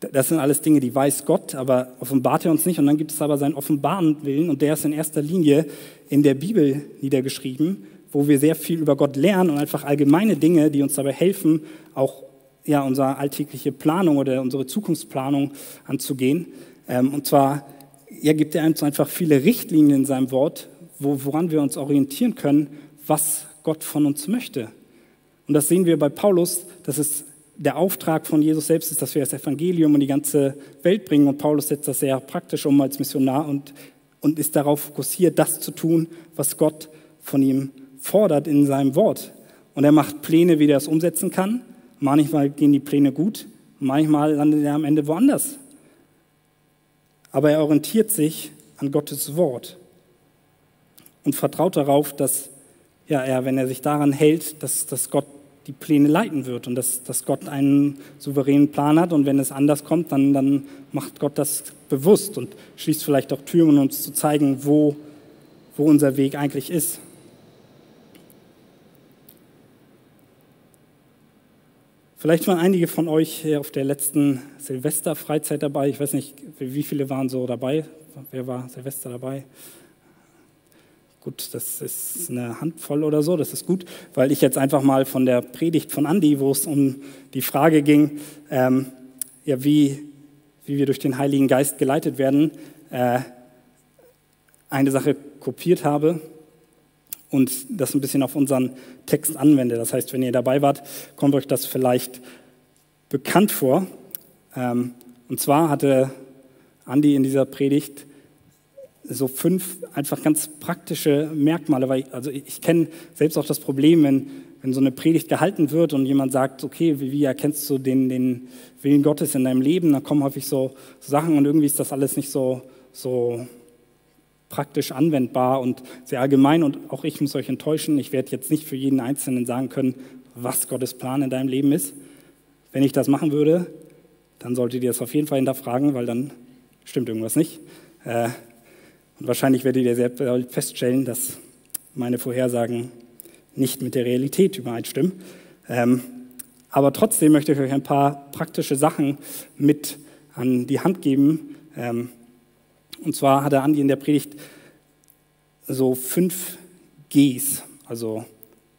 das sind alles Dinge, die weiß Gott, aber offenbart er uns nicht. Und dann gibt es aber seinen offenbaren Willen und der ist in erster Linie in der Bibel niedergeschrieben, wo wir sehr viel über Gott lernen und einfach allgemeine Dinge, die uns dabei helfen, auch ja, unsere alltägliche Planung oder unsere Zukunftsplanung anzugehen. Ähm, und zwar ja, gibt er uns einfach viele Richtlinien in seinem Wort, wo, woran wir uns orientieren können, was Gott von uns möchte. Und das sehen wir bei Paulus, dass es der Auftrag von Jesus selbst ist, dass wir das Evangelium in die ganze Welt bringen. Und Paulus setzt das sehr praktisch um als Missionar und, und ist darauf fokussiert, das zu tun, was Gott von ihm fordert in seinem Wort. Und er macht Pläne, wie er das umsetzen kann. Manchmal gehen die Pläne gut, manchmal landet er am Ende woanders. Aber er orientiert sich an Gottes Wort und vertraut darauf, dass ja, er, wenn er sich daran hält, dass, dass Gott die Pläne leiten wird und dass, dass Gott einen souveränen Plan hat und wenn es anders kommt, dann, dann macht Gott das bewusst und schließt vielleicht auch Türen, um uns zu zeigen, wo, wo unser Weg eigentlich ist. Vielleicht waren einige von euch auf der letzten Silvesterfreizeit dabei. Ich weiß nicht, wie viele waren so dabei. Wer war Silvester dabei? Gut, das ist eine Handvoll oder so, das ist gut, weil ich jetzt einfach mal von der Predigt von Andi, wo es um die Frage ging, ähm, ja, wie, wie wir durch den Heiligen Geist geleitet werden, äh, eine Sache kopiert habe und das ein bisschen auf unseren Text anwende. Das heißt, wenn ihr dabei wart, kommt euch das vielleicht bekannt vor. Ähm, und zwar hatte Andi in dieser Predigt so fünf einfach ganz praktische Merkmale, weil ich, also ich kenne selbst auch das Problem, wenn, wenn so eine Predigt gehalten wird und jemand sagt, okay, wie, wie erkennst du den, den Willen Gottes in deinem Leben, dann kommen häufig so, so Sachen und irgendwie ist das alles nicht so, so praktisch anwendbar und sehr allgemein und auch ich muss euch enttäuschen, ich werde jetzt nicht für jeden Einzelnen sagen können, was Gottes Plan in deinem Leben ist. Wenn ich das machen würde, dann solltet ihr das auf jeden Fall hinterfragen, weil dann stimmt irgendwas nicht. Äh, und wahrscheinlich werdet ihr sehr feststellen, dass meine Vorhersagen nicht mit der Realität übereinstimmen. Ähm, aber trotzdem möchte ich euch ein paar praktische Sachen mit an die Hand geben. Ähm, und zwar hat der Andi in der Predigt so fünf Gs. Also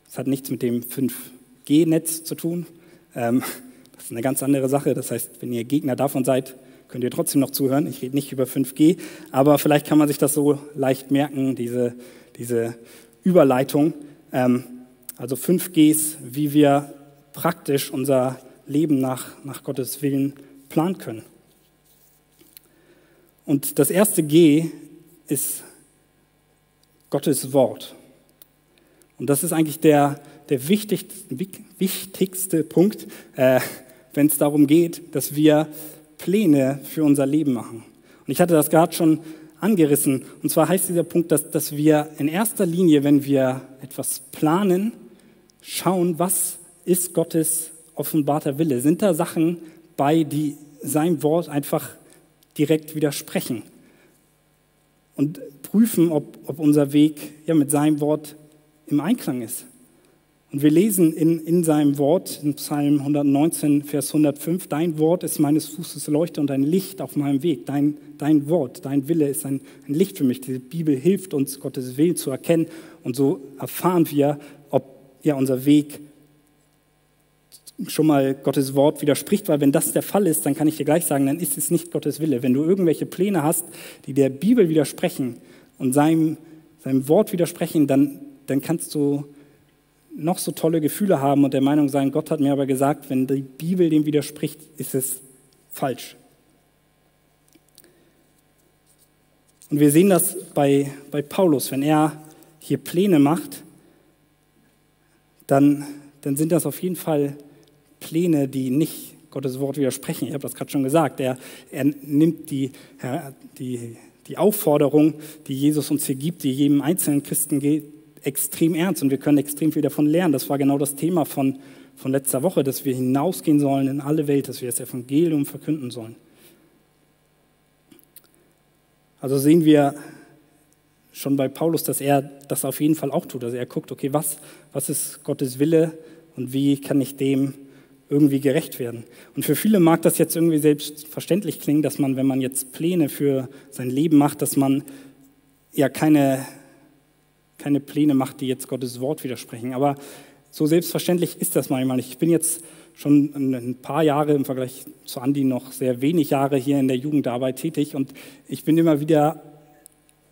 es hat nichts mit dem 5G-Netz zu tun. Ähm, das ist eine ganz andere Sache. Das heißt, wenn ihr Gegner davon seid, könnt ihr trotzdem noch zuhören. Ich rede nicht über 5G, aber vielleicht kann man sich das so leicht merken, diese, diese Überleitung. Ähm, also 5Gs, wie wir praktisch unser Leben nach, nach Gottes Willen planen können. Und das erste G ist Gottes Wort. Und das ist eigentlich der, der wichtigste, wichtigste Punkt, äh, wenn es darum geht, dass wir Pläne für unser Leben machen. Und ich hatte das gerade schon angerissen. Und zwar heißt dieser Punkt, dass, dass wir in erster Linie, wenn wir etwas planen, schauen, was ist Gottes offenbarter Wille. Sind da Sachen bei, die seinem Wort einfach direkt widersprechen? Und prüfen, ob, ob unser Weg ja, mit seinem Wort im Einklang ist. Und wir lesen in, in seinem Wort, in Psalm 119, Vers 105, Dein Wort ist meines Fußes Leuchte und ein Licht auf meinem Weg. Dein, dein Wort, dein Wille ist ein, ein Licht für mich. Diese Bibel hilft uns, Gottes Willen zu erkennen. Und so erfahren wir, ob ja, unser Weg schon mal Gottes Wort widerspricht, weil wenn das der Fall ist, dann kann ich dir gleich sagen, dann ist es nicht Gottes Wille. Wenn du irgendwelche Pläne hast, die der Bibel widersprechen und seinem, seinem Wort widersprechen, dann, dann kannst du noch so tolle Gefühle haben und der Meinung sein, Gott hat mir aber gesagt, wenn die Bibel dem widerspricht, ist es falsch. Und wir sehen das bei, bei Paulus, wenn er hier Pläne macht, dann, dann sind das auf jeden Fall Pläne, die nicht Gottes Wort widersprechen. Ich habe das gerade schon gesagt. Er, er nimmt die, die, die Aufforderung, die Jesus uns hier gibt, die jedem einzelnen Christen extrem ernst und wir können extrem viel davon lernen. Das war genau das Thema von, von letzter Woche, dass wir hinausgehen sollen in alle Welt, dass wir das Evangelium verkünden sollen. Also sehen wir schon bei Paulus, dass er das auf jeden Fall auch tut. Also er guckt, okay, was, was ist Gottes Wille und wie kann ich dem irgendwie gerecht werden. Und für viele mag das jetzt irgendwie selbstverständlich klingen, dass man, wenn man jetzt Pläne für sein Leben macht, dass man ja keine keine Pläne macht, die jetzt Gottes Wort widersprechen. Aber so selbstverständlich ist das manchmal. Ich bin jetzt schon ein paar Jahre im Vergleich zu Andi noch sehr wenig Jahre hier in der Jugendarbeit tätig und ich bin immer wieder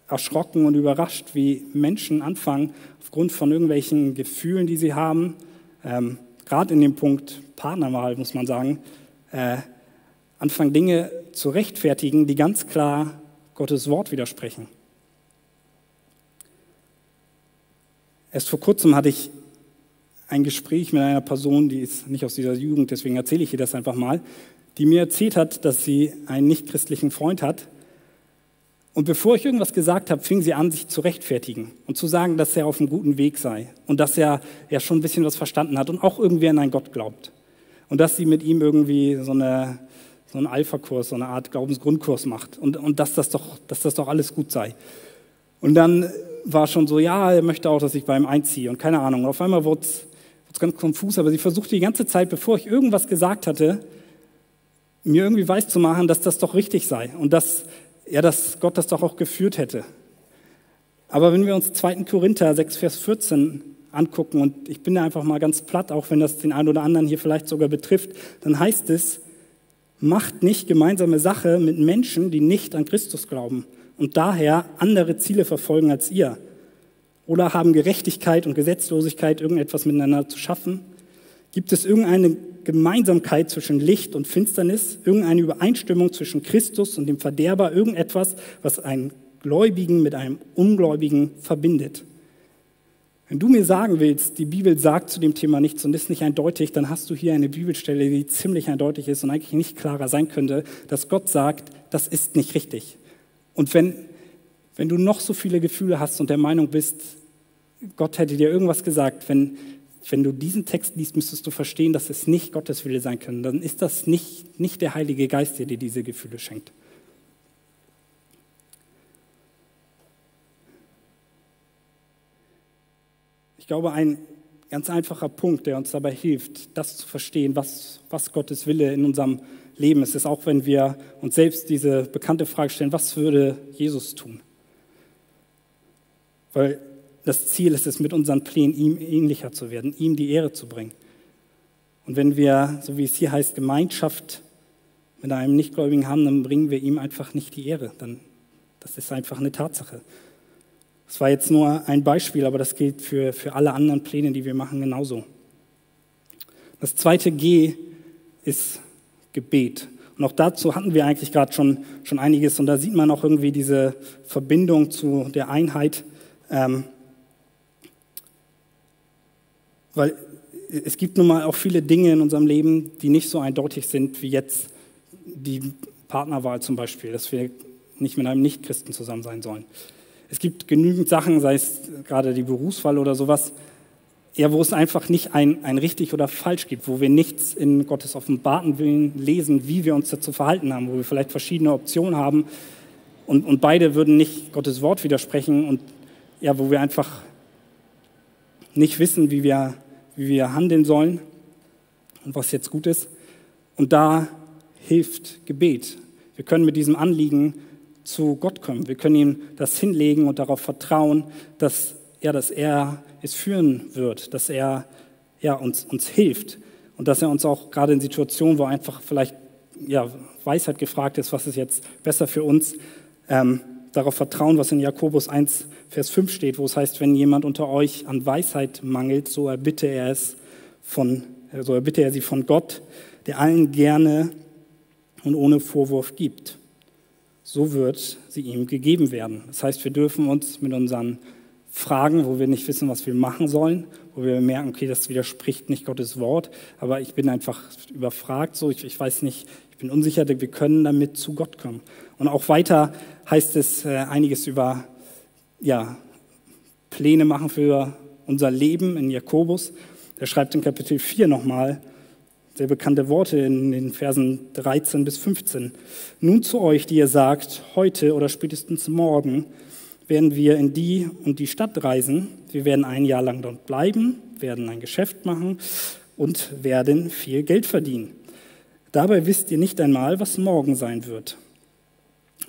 erschrocken und überrascht, wie Menschen anfangen, aufgrund von irgendwelchen Gefühlen, die sie haben, ähm, gerade in dem Punkt Partnerwahl, muss man sagen, äh, anfangen Dinge zu rechtfertigen, die ganz klar Gottes Wort widersprechen. Erst vor kurzem hatte ich ein Gespräch mit einer Person, die ist nicht aus dieser Jugend, deswegen erzähle ich ihr das einfach mal, die mir erzählt hat, dass sie einen nichtchristlichen Freund hat. Und bevor ich irgendwas gesagt habe, fing sie an, sich zu rechtfertigen und zu sagen, dass er auf einem guten Weg sei und dass er ja schon ein bisschen was verstanden hat und auch irgendwie an einen Gott glaubt. Und dass sie mit ihm irgendwie so, eine, so einen Alpha-Kurs, so eine Art Glaubensgrundkurs macht und, und dass, das doch, dass das doch alles gut sei. Und dann war schon so, ja, er möchte auch, dass ich bei ihm einziehe und keine Ahnung. Und auf einmal wurde es ganz konfus, aber sie versuchte die ganze Zeit, bevor ich irgendwas gesagt hatte, mir irgendwie weiß zu machen, dass das doch richtig sei und dass, ja, dass Gott das doch auch geführt hätte. Aber wenn wir uns 2. Korinther 6, Vers 14 angucken, und ich bin da einfach mal ganz platt, auch wenn das den einen oder anderen hier vielleicht sogar betrifft, dann heißt es, macht nicht gemeinsame Sache mit Menschen, die nicht an Christus glauben und daher andere Ziele verfolgen als ihr? Oder haben Gerechtigkeit und Gesetzlosigkeit irgendetwas miteinander zu schaffen? Gibt es irgendeine Gemeinsamkeit zwischen Licht und Finsternis, irgendeine Übereinstimmung zwischen Christus und dem Verderber, irgendetwas, was einen Gläubigen mit einem Ungläubigen verbindet? Wenn du mir sagen willst, die Bibel sagt zu dem Thema nichts und ist nicht eindeutig, dann hast du hier eine Bibelstelle, die ziemlich eindeutig ist und eigentlich nicht klarer sein könnte, dass Gott sagt, das ist nicht richtig. Und wenn, wenn du noch so viele Gefühle hast und der Meinung bist, Gott hätte dir irgendwas gesagt, wenn, wenn du diesen Text liest, müsstest du verstehen, dass es nicht Gottes Wille sein kann. Dann ist das nicht, nicht der Heilige Geist, der dir diese Gefühle schenkt. Ich glaube, ein ganz einfacher Punkt, der uns dabei hilft, das zu verstehen, was, was Gottes Wille in unserem Leben ist, ist auch, wenn wir uns selbst diese bekannte Frage stellen, was würde Jesus tun? Weil das Ziel ist es, mit unseren Plänen ihm ähnlicher zu werden, ihm die Ehre zu bringen. Und wenn wir, so wie es hier heißt, Gemeinschaft mit einem Nichtgläubigen haben, dann bringen wir ihm einfach nicht die Ehre. Dann, das ist einfach eine Tatsache. Das war jetzt nur ein Beispiel, aber das gilt für, für alle anderen Pläne, die wir machen, genauso. Das zweite G ist Gebet. Und auch dazu hatten wir eigentlich gerade schon, schon einiges. Und da sieht man auch irgendwie diese Verbindung zu der Einheit. Ähm, weil es gibt nun mal auch viele Dinge in unserem Leben, die nicht so eindeutig sind wie jetzt die Partnerwahl zum Beispiel, dass wir nicht mit einem Nichtchristen zusammen sein sollen. Es gibt genügend Sachen, sei es gerade die Berufswahl oder sowas, ja, wo es einfach nicht ein, ein richtig oder falsch gibt, wo wir nichts in Gottes offenbarten Willen lesen, wie wir uns dazu verhalten haben, wo wir vielleicht verschiedene Optionen haben und, und beide würden nicht Gottes Wort widersprechen und ja, wo wir einfach nicht wissen, wie wir, wie wir handeln sollen und was jetzt gut ist. Und da hilft Gebet. Wir können mit diesem Anliegen zu Gott kommen. Wir können ihm das hinlegen und darauf vertrauen, dass er, dass er es führen wird, dass er ja, uns, uns hilft und dass er uns auch gerade in Situationen, wo einfach vielleicht ja, Weisheit gefragt ist, was ist jetzt besser für uns, ähm, darauf vertrauen, was in Jakobus 1, Vers 5 steht, wo es heißt, wenn jemand unter euch an Weisheit mangelt, so erbitte er es von, so erbitte er sie von Gott, der allen gerne und ohne Vorwurf gibt so wird sie ihm gegeben werden. Das heißt, wir dürfen uns mit unseren Fragen, wo wir nicht wissen, was wir machen sollen, wo wir merken, okay, das widerspricht nicht Gottes Wort, aber ich bin einfach überfragt, so ich, ich weiß nicht, ich bin unsicher, wir können damit zu Gott kommen. Und auch weiter heißt es äh, einiges über ja, Pläne machen für unser Leben in Jakobus. Er schreibt in Kapitel 4 nochmal, sehr bekannte Worte in den Versen 13 bis 15. Nun zu euch, die ihr sagt, heute oder spätestens morgen werden wir in die und die Stadt reisen. Wir werden ein Jahr lang dort bleiben, werden ein Geschäft machen und werden viel Geld verdienen. Dabei wisst ihr nicht einmal, was morgen sein wird.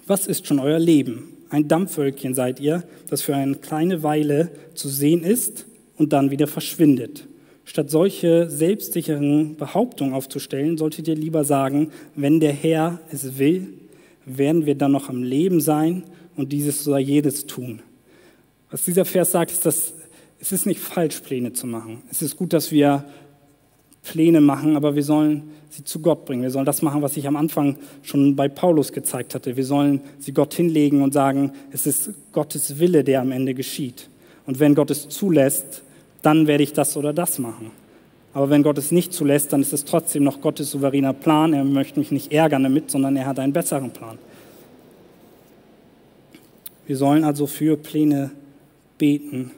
Was ist schon euer Leben? Ein Dampfwölkchen seid ihr, das für eine kleine Weile zu sehen ist und dann wieder verschwindet. Statt solche selbstsicheren Behauptungen aufzustellen, solltet ihr lieber sagen, wenn der Herr es will, werden wir dann noch am Leben sein und dieses oder jedes tun. Was dieser Vers sagt, ist, dass es ist nicht falsch, Pläne zu machen. Es ist gut, dass wir Pläne machen, aber wir sollen sie zu Gott bringen. Wir sollen das machen, was ich am Anfang schon bei Paulus gezeigt hatte. Wir sollen sie Gott hinlegen und sagen, es ist Gottes Wille, der am Ende geschieht. Und wenn Gott es zulässt, dann werde ich das oder das machen. Aber wenn Gott es nicht zulässt, dann ist es trotzdem noch Gottes souveräner Plan. Er möchte mich nicht ärgern damit, sondern er hat einen besseren Plan. Wir sollen also für Pläne beten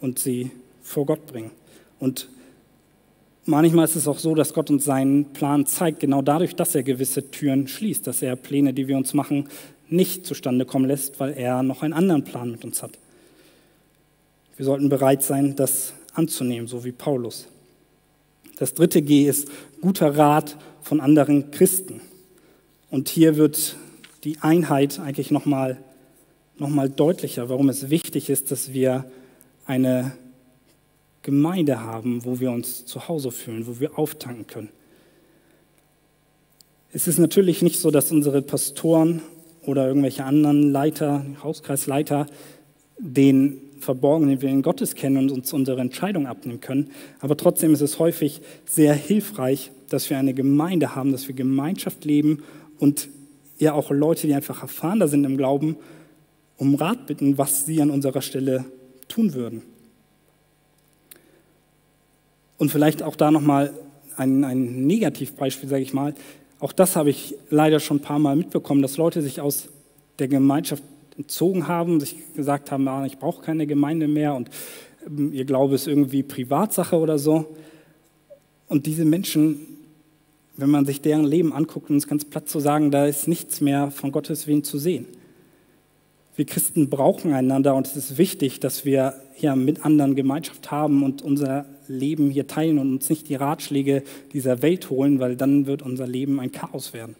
und sie vor Gott bringen. Und manchmal ist es auch so, dass Gott uns seinen Plan zeigt, genau dadurch, dass er gewisse Türen schließt, dass er Pläne, die wir uns machen, nicht zustande kommen lässt, weil er noch einen anderen Plan mit uns hat. Wir sollten bereit sein, das anzunehmen, so wie Paulus. Das dritte G ist guter Rat von anderen Christen. Und hier wird die Einheit eigentlich nochmal noch mal deutlicher, warum es wichtig ist, dass wir eine Gemeinde haben, wo wir uns zu Hause fühlen, wo wir auftanken können. Es ist natürlich nicht so, dass unsere Pastoren oder irgendwelche anderen Leiter, Hauskreisleiter, den verborgenen Willen Gottes kennen und uns unsere Entscheidung abnehmen können. Aber trotzdem ist es häufig sehr hilfreich, dass wir eine Gemeinde haben, dass wir Gemeinschaft leben und ja auch Leute, die einfach erfahrener sind im Glauben, um Rat bitten, was sie an unserer Stelle tun würden. Und vielleicht auch da nochmal ein, ein Negativbeispiel, sage ich mal. Auch das habe ich leider schon ein paar Mal mitbekommen, dass Leute sich aus der Gemeinschaft entzogen haben, sich gesagt haben, ah, ich brauche keine Gemeinde mehr und ähm, ihr Glaube ist irgendwie Privatsache oder so. Und diese Menschen, wenn man sich deren Leben anguckt, um es ganz platt zu sagen, da ist nichts mehr von Gottes Willen zu sehen. Wir Christen brauchen einander und es ist wichtig, dass wir ja mit anderen Gemeinschaft haben und unser Leben hier teilen und uns nicht die Ratschläge dieser Welt holen, weil dann wird unser Leben ein Chaos werden.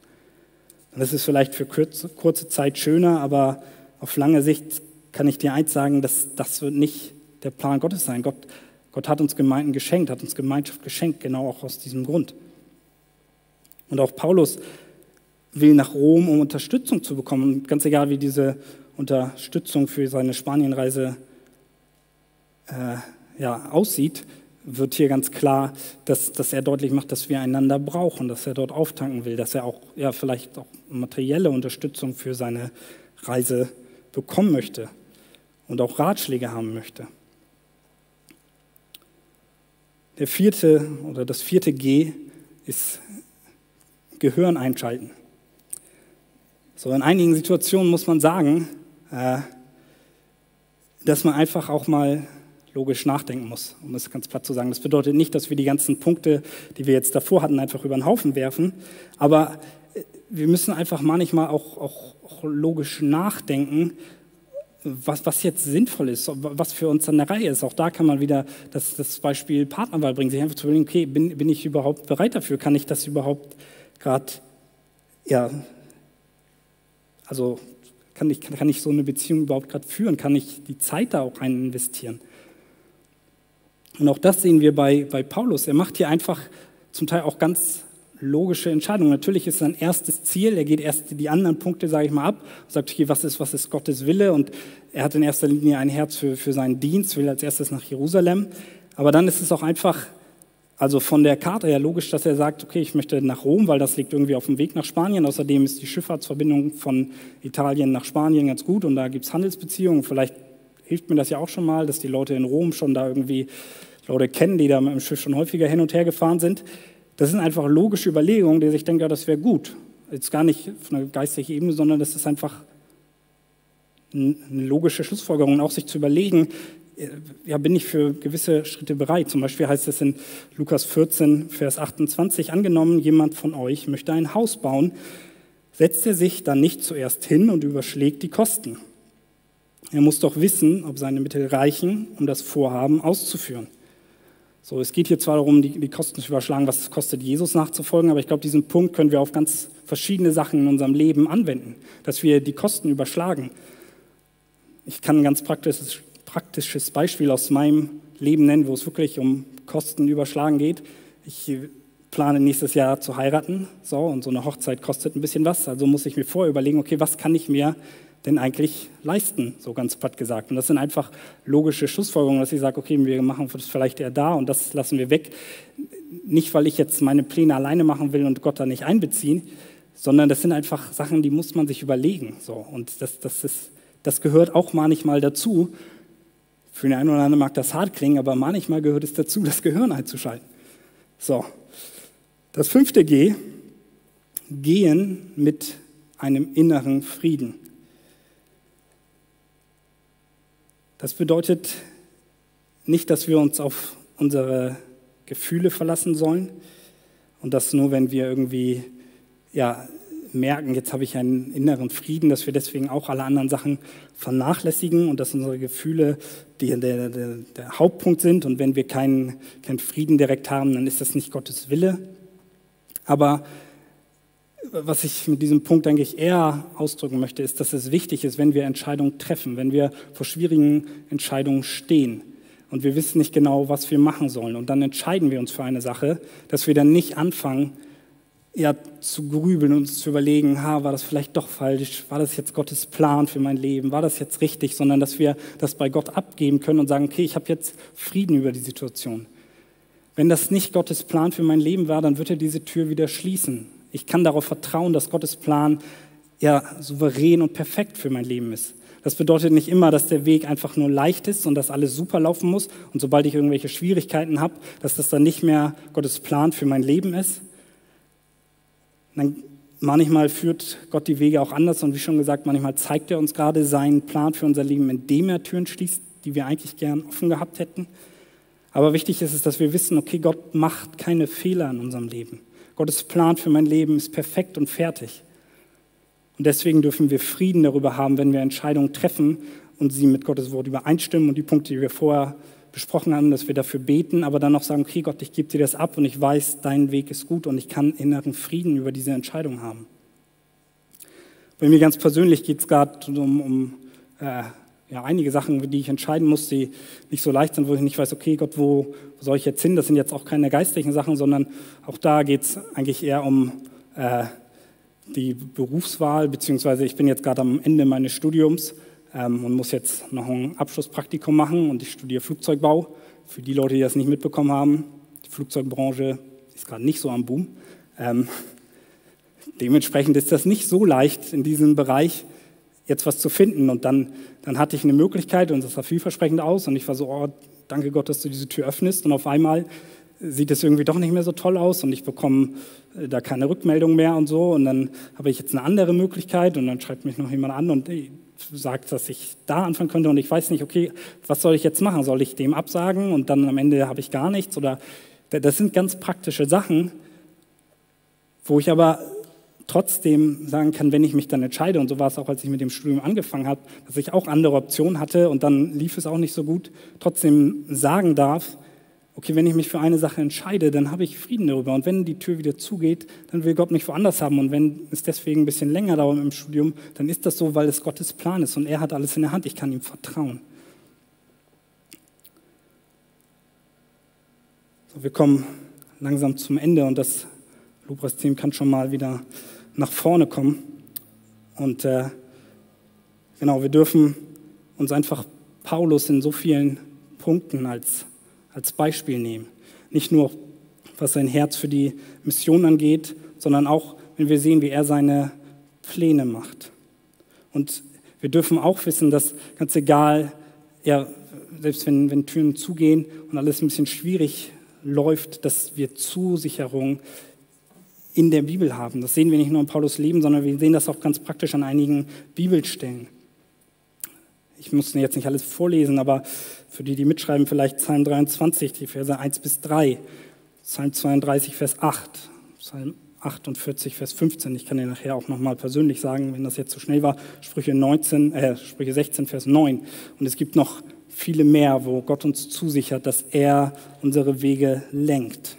Und das ist vielleicht für kurze, kurze Zeit schöner, aber auf lange Sicht kann ich dir eins sagen, dass das wird nicht der Plan Gottes sein. Gott, Gott hat uns Gemeinden geschenkt, hat uns Gemeinschaft geschenkt, genau auch aus diesem Grund. Und auch Paulus will nach Rom, um Unterstützung zu bekommen. Und ganz egal, wie diese Unterstützung für seine Spanienreise äh, ja, aussieht, wird hier ganz klar, dass, dass er deutlich macht, dass wir einander brauchen, dass er dort auftanken will, dass er auch ja, vielleicht auch materielle Unterstützung für seine Reise bekommen möchte und auch Ratschläge haben möchte. Der vierte oder das vierte G ist Gehirn einschalten. So in einigen Situationen muss man sagen, dass man einfach auch mal logisch nachdenken muss, um es ganz platt zu sagen. Das bedeutet nicht, dass wir die ganzen Punkte, die wir jetzt davor hatten, einfach über den Haufen werfen, aber äh, wir müssen einfach manchmal auch, auch, auch logisch nachdenken, was, was, jetzt sinnvoll ist, was für uns an der Reihe ist. Auch da kann man wieder das, das Beispiel Partnerwahl bringen, sich einfach zu überlegen, okay, bin, bin ich überhaupt bereit dafür? Kann ich das überhaupt gerade, ja, also kann ich, kann ich so eine Beziehung überhaupt gerade führen? Kann ich die Zeit da auch rein investieren? Und auch das sehen wir bei, bei Paulus. Er macht hier einfach zum Teil auch ganz logische Entscheidungen. Natürlich ist sein erstes Ziel, er geht erst die anderen Punkte, sage ich mal, ab sagt, okay, was ist, was ist Gottes Wille? Und er hat in erster Linie ein Herz für, für seinen Dienst, will als erstes nach Jerusalem. Aber dann ist es auch einfach also von der Karte her logisch, dass er sagt, okay, ich möchte nach Rom, weil das liegt irgendwie auf dem Weg nach Spanien. Außerdem ist die Schifffahrtsverbindung von Italien nach Spanien ganz gut und da gibt es Handelsbeziehungen. Vielleicht hilft mir das ja auch schon mal, dass die Leute in Rom schon da irgendwie Leute kennen, die da mit dem Schiff schon häufiger hin und her gefahren sind. Das sind einfach logische Überlegungen, die sich denken, ja, das wäre gut. Jetzt gar nicht auf einer geistlichen Ebene, sondern das ist einfach eine logische Schlussfolgerung, auch sich zu überlegen, ja, bin ich für gewisse Schritte bereit. Zum Beispiel heißt es in Lukas 14, Vers 28, angenommen, jemand von euch möchte ein Haus bauen, setzt er sich dann nicht zuerst hin und überschlägt die Kosten. Er muss doch wissen, ob seine Mittel reichen, um das Vorhaben auszuführen. So, es geht hier zwar darum, die, die Kosten zu überschlagen, was es kostet, Jesus nachzufolgen, aber ich glaube, diesen Punkt können wir auf ganz verschiedene Sachen in unserem Leben anwenden, dass wir die Kosten überschlagen. Ich kann ein ganz praktisches praktisches Beispiel aus meinem Leben nennen, wo es wirklich um Kosten überschlagen geht. Ich plane nächstes Jahr zu heiraten, so und so eine Hochzeit kostet ein bisschen was. Also muss ich mir vorher überlegen, okay, was kann ich mir denn eigentlich leisten, so ganz platt gesagt. Und das sind einfach logische Schlussfolgerungen, dass ich sage, okay, wir machen das vielleicht eher da und das lassen wir weg. Nicht, weil ich jetzt meine Pläne alleine machen will und Gott da nicht einbeziehen, sondern das sind einfach Sachen, die muss man sich überlegen. So. Und das, das, ist, das gehört auch manchmal dazu. Für den einen oder anderen mag das hart klingen, aber manchmal gehört es dazu, das Gehirn einzuschalten. So, das fünfte G, gehen mit einem inneren Frieden. Das bedeutet nicht, dass wir uns auf unsere Gefühle verlassen sollen und dass nur wenn wir irgendwie ja, merken, jetzt habe ich einen inneren Frieden, dass wir deswegen auch alle anderen Sachen vernachlässigen und dass unsere Gefühle die, der, der, der Hauptpunkt sind. Und wenn wir keinen, keinen Frieden direkt haben, dann ist das nicht Gottes Wille. Aber was ich mit diesem Punkt eigentlich eher ausdrücken möchte, ist, dass es wichtig ist, wenn wir Entscheidungen treffen, wenn wir vor schwierigen Entscheidungen stehen und wir wissen nicht genau, was wir machen sollen und dann entscheiden wir uns für eine Sache, dass wir dann nicht anfangen, ja, zu grübeln und zu überlegen, ha, war das vielleicht doch falsch, war das jetzt Gottes Plan für mein Leben, war das jetzt richtig, sondern dass wir das bei Gott abgeben können und sagen, okay, ich habe jetzt Frieden über die Situation. Wenn das nicht Gottes Plan für mein Leben war, dann wird er diese Tür wieder schließen. Ich kann darauf vertrauen, dass Gottes Plan ja souverän und perfekt für mein Leben ist. Das bedeutet nicht immer, dass der Weg einfach nur leicht ist und dass alles super laufen muss und sobald ich irgendwelche Schwierigkeiten habe, dass das dann nicht mehr Gottes Plan für mein Leben ist, dann manchmal führt Gott die Wege auch anders und wie schon gesagt, manchmal zeigt er uns gerade seinen Plan für unser Leben, indem er Türen schließt, die wir eigentlich gern offen gehabt hätten. Aber wichtig ist es, dass wir wissen, okay, Gott macht keine Fehler in unserem Leben. Gottes Plan für mein Leben ist perfekt und fertig. Und deswegen dürfen wir Frieden darüber haben, wenn wir Entscheidungen treffen und sie mit Gottes Wort übereinstimmen und die Punkte, die wir vorher besprochen haben, dass wir dafür beten, aber dann auch sagen, okay Gott, ich gebe dir das ab und ich weiß, dein Weg ist gut und ich kann inneren Frieden über diese Entscheidung haben. Bei mir ganz persönlich geht es gerade um, um äh, ja, einige Sachen, die ich entscheiden muss, die nicht so leicht sind, wo ich nicht weiß, okay Gott, wo, wo soll ich jetzt hin? Das sind jetzt auch keine geistlichen Sachen, sondern auch da geht es eigentlich eher um äh, die Berufswahl, beziehungsweise ich bin jetzt gerade am Ende meines Studiums ähm, und muss jetzt noch ein Abschlusspraktikum machen und ich studiere Flugzeugbau. Für die Leute, die das nicht mitbekommen haben, die Flugzeugbranche ist gerade nicht so am Boom. Ähm, dementsprechend ist das nicht so leicht in diesem Bereich jetzt was zu finden. Und dann, dann hatte ich eine Möglichkeit und das sah vielversprechend aus und ich war so, oh, danke Gott, dass du diese Tür öffnest. Und auf einmal sieht es irgendwie doch nicht mehr so toll aus und ich bekomme äh, da keine Rückmeldung mehr und so. Und dann habe ich jetzt eine andere Möglichkeit und dann schreibt mich noch jemand an und sagt, dass ich da anfangen könnte und ich weiß nicht, okay, was soll ich jetzt machen? Soll ich dem absagen und dann am Ende habe ich gar nichts? Oder das sind ganz praktische Sachen, wo ich aber trotzdem sagen kann, wenn ich mich dann entscheide, und so war es auch, als ich mit dem Studium angefangen habe, dass ich auch andere Optionen hatte und dann lief es auch nicht so gut, trotzdem sagen darf, okay, wenn ich mich für eine Sache entscheide, dann habe ich Frieden darüber. Und wenn die Tür wieder zugeht, dann will Gott mich woanders haben. Und wenn es deswegen ein bisschen länger dauert im Studium, dann ist das so, weil es Gottes Plan ist und er hat alles in der Hand. Ich kann ihm vertrauen. So, wir kommen langsam zum Ende und das Lobpreisteam kann schon mal wieder nach vorne kommen. Und äh, genau, wir dürfen uns einfach Paulus in so vielen Punkten als als Beispiel nehmen. Nicht nur, was sein Herz für die Mission angeht, sondern auch, wenn wir sehen, wie er seine Pläne macht. Und wir dürfen auch wissen, dass ganz egal, ja, selbst wenn, wenn Türen zugehen und alles ein bisschen schwierig läuft, dass wir Zusicherung in der Bibel haben. Das sehen wir nicht nur in Paulus Leben, sondern wir sehen das auch ganz praktisch an einigen Bibelstellen. Ich muss jetzt nicht alles vorlesen, aber für die, die mitschreiben, vielleicht Psalm 23, die Verse 1 bis 3, Psalm 32, Vers 8, Psalm 48, Vers 15. Ich kann dir nachher auch nochmal persönlich sagen, wenn das jetzt zu schnell war, Sprüche, 19, äh, Sprüche 16, Vers 9. Und es gibt noch viele mehr, wo Gott uns zusichert, dass er unsere Wege lenkt.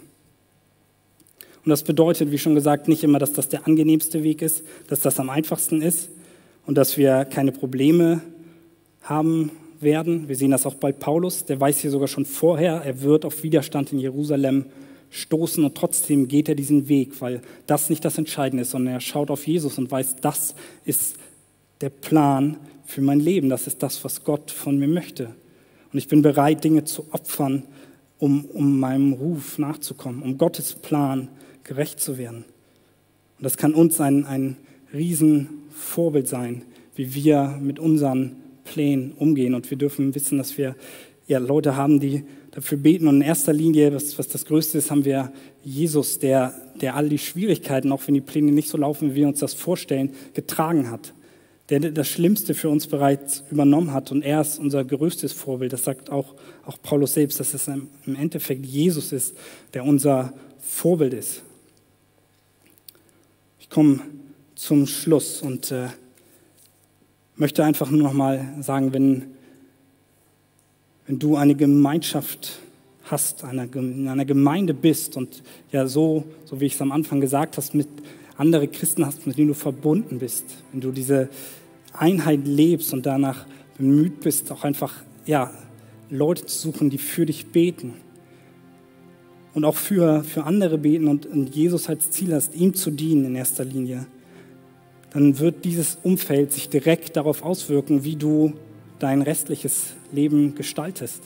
Und das bedeutet, wie schon gesagt, nicht immer, dass das der angenehmste Weg ist, dass das am einfachsten ist und dass wir keine Probleme haben werden. Wir sehen das auch bei Paulus, der weiß hier sogar schon vorher, er wird auf Widerstand in Jerusalem stoßen und trotzdem geht er diesen Weg, weil das nicht das Entscheidende ist, sondern er schaut auf Jesus und weiß, das ist der Plan für mein Leben, das ist das, was Gott von mir möchte. Und ich bin bereit, Dinge zu opfern, um, um meinem Ruf nachzukommen, um Gottes Plan gerecht zu werden. Und das kann uns ein, ein Riesenvorbild sein, wie wir mit unseren Plänen umgehen. Und wir dürfen wissen, dass wir ja, Leute haben, die dafür beten. Und in erster Linie, was, was das Größte ist, haben wir Jesus, der, der all die Schwierigkeiten, auch wenn die Pläne nicht so laufen, wie wir uns das vorstellen, getragen hat. Der das Schlimmste für uns bereits übernommen hat. Und er ist unser größtes Vorbild. Das sagt auch, auch Paulus selbst, dass es im Endeffekt Jesus ist, der unser Vorbild ist. Ich komme zum Schluss und äh, möchte einfach nur noch mal sagen, wenn, wenn du eine Gemeinschaft hast, eine, in einer Gemeinde bist und ja so, so wie ich es am Anfang gesagt hast, mit anderen Christen hast, mit denen du verbunden bist, wenn du diese Einheit lebst und danach bemüht bist, auch einfach ja, Leute zu suchen, die für dich beten und auch für, für andere beten und, und Jesus als Ziel hast, ihm zu dienen in erster Linie, dann wird dieses Umfeld sich direkt darauf auswirken, wie du dein restliches Leben gestaltest.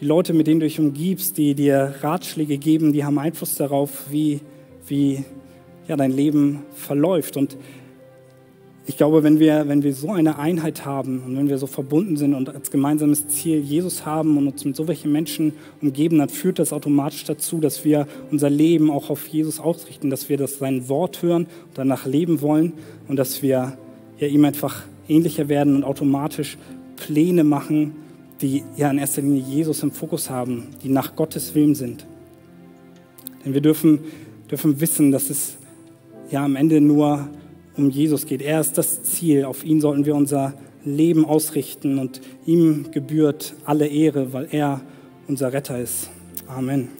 Die Leute, mit denen du dich umgibst, die dir Ratschläge geben, die haben Einfluss darauf, wie, wie ja, dein Leben verläuft. Und ich glaube, wenn wir, wenn wir so eine Einheit haben und wenn wir so verbunden sind und als gemeinsames Ziel Jesus haben und uns mit so welchen Menschen umgeben, dann führt das automatisch dazu, dass wir unser Leben auch auf Jesus ausrichten, dass wir das sein Wort hören und danach leben wollen und dass wir ja, ihm einfach ähnlicher werden und automatisch Pläne machen, die ja in erster Linie Jesus im Fokus haben, die nach Gottes Willen sind. Denn wir dürfen, dürfen wissen, dass es ja am Ende nur um Jesus geht. Er ist das Ziel. Auf ihn sollten wir unser Leben ausrichten und ihm gebührt alle Ehre, weil er unser Retter ist. Amen.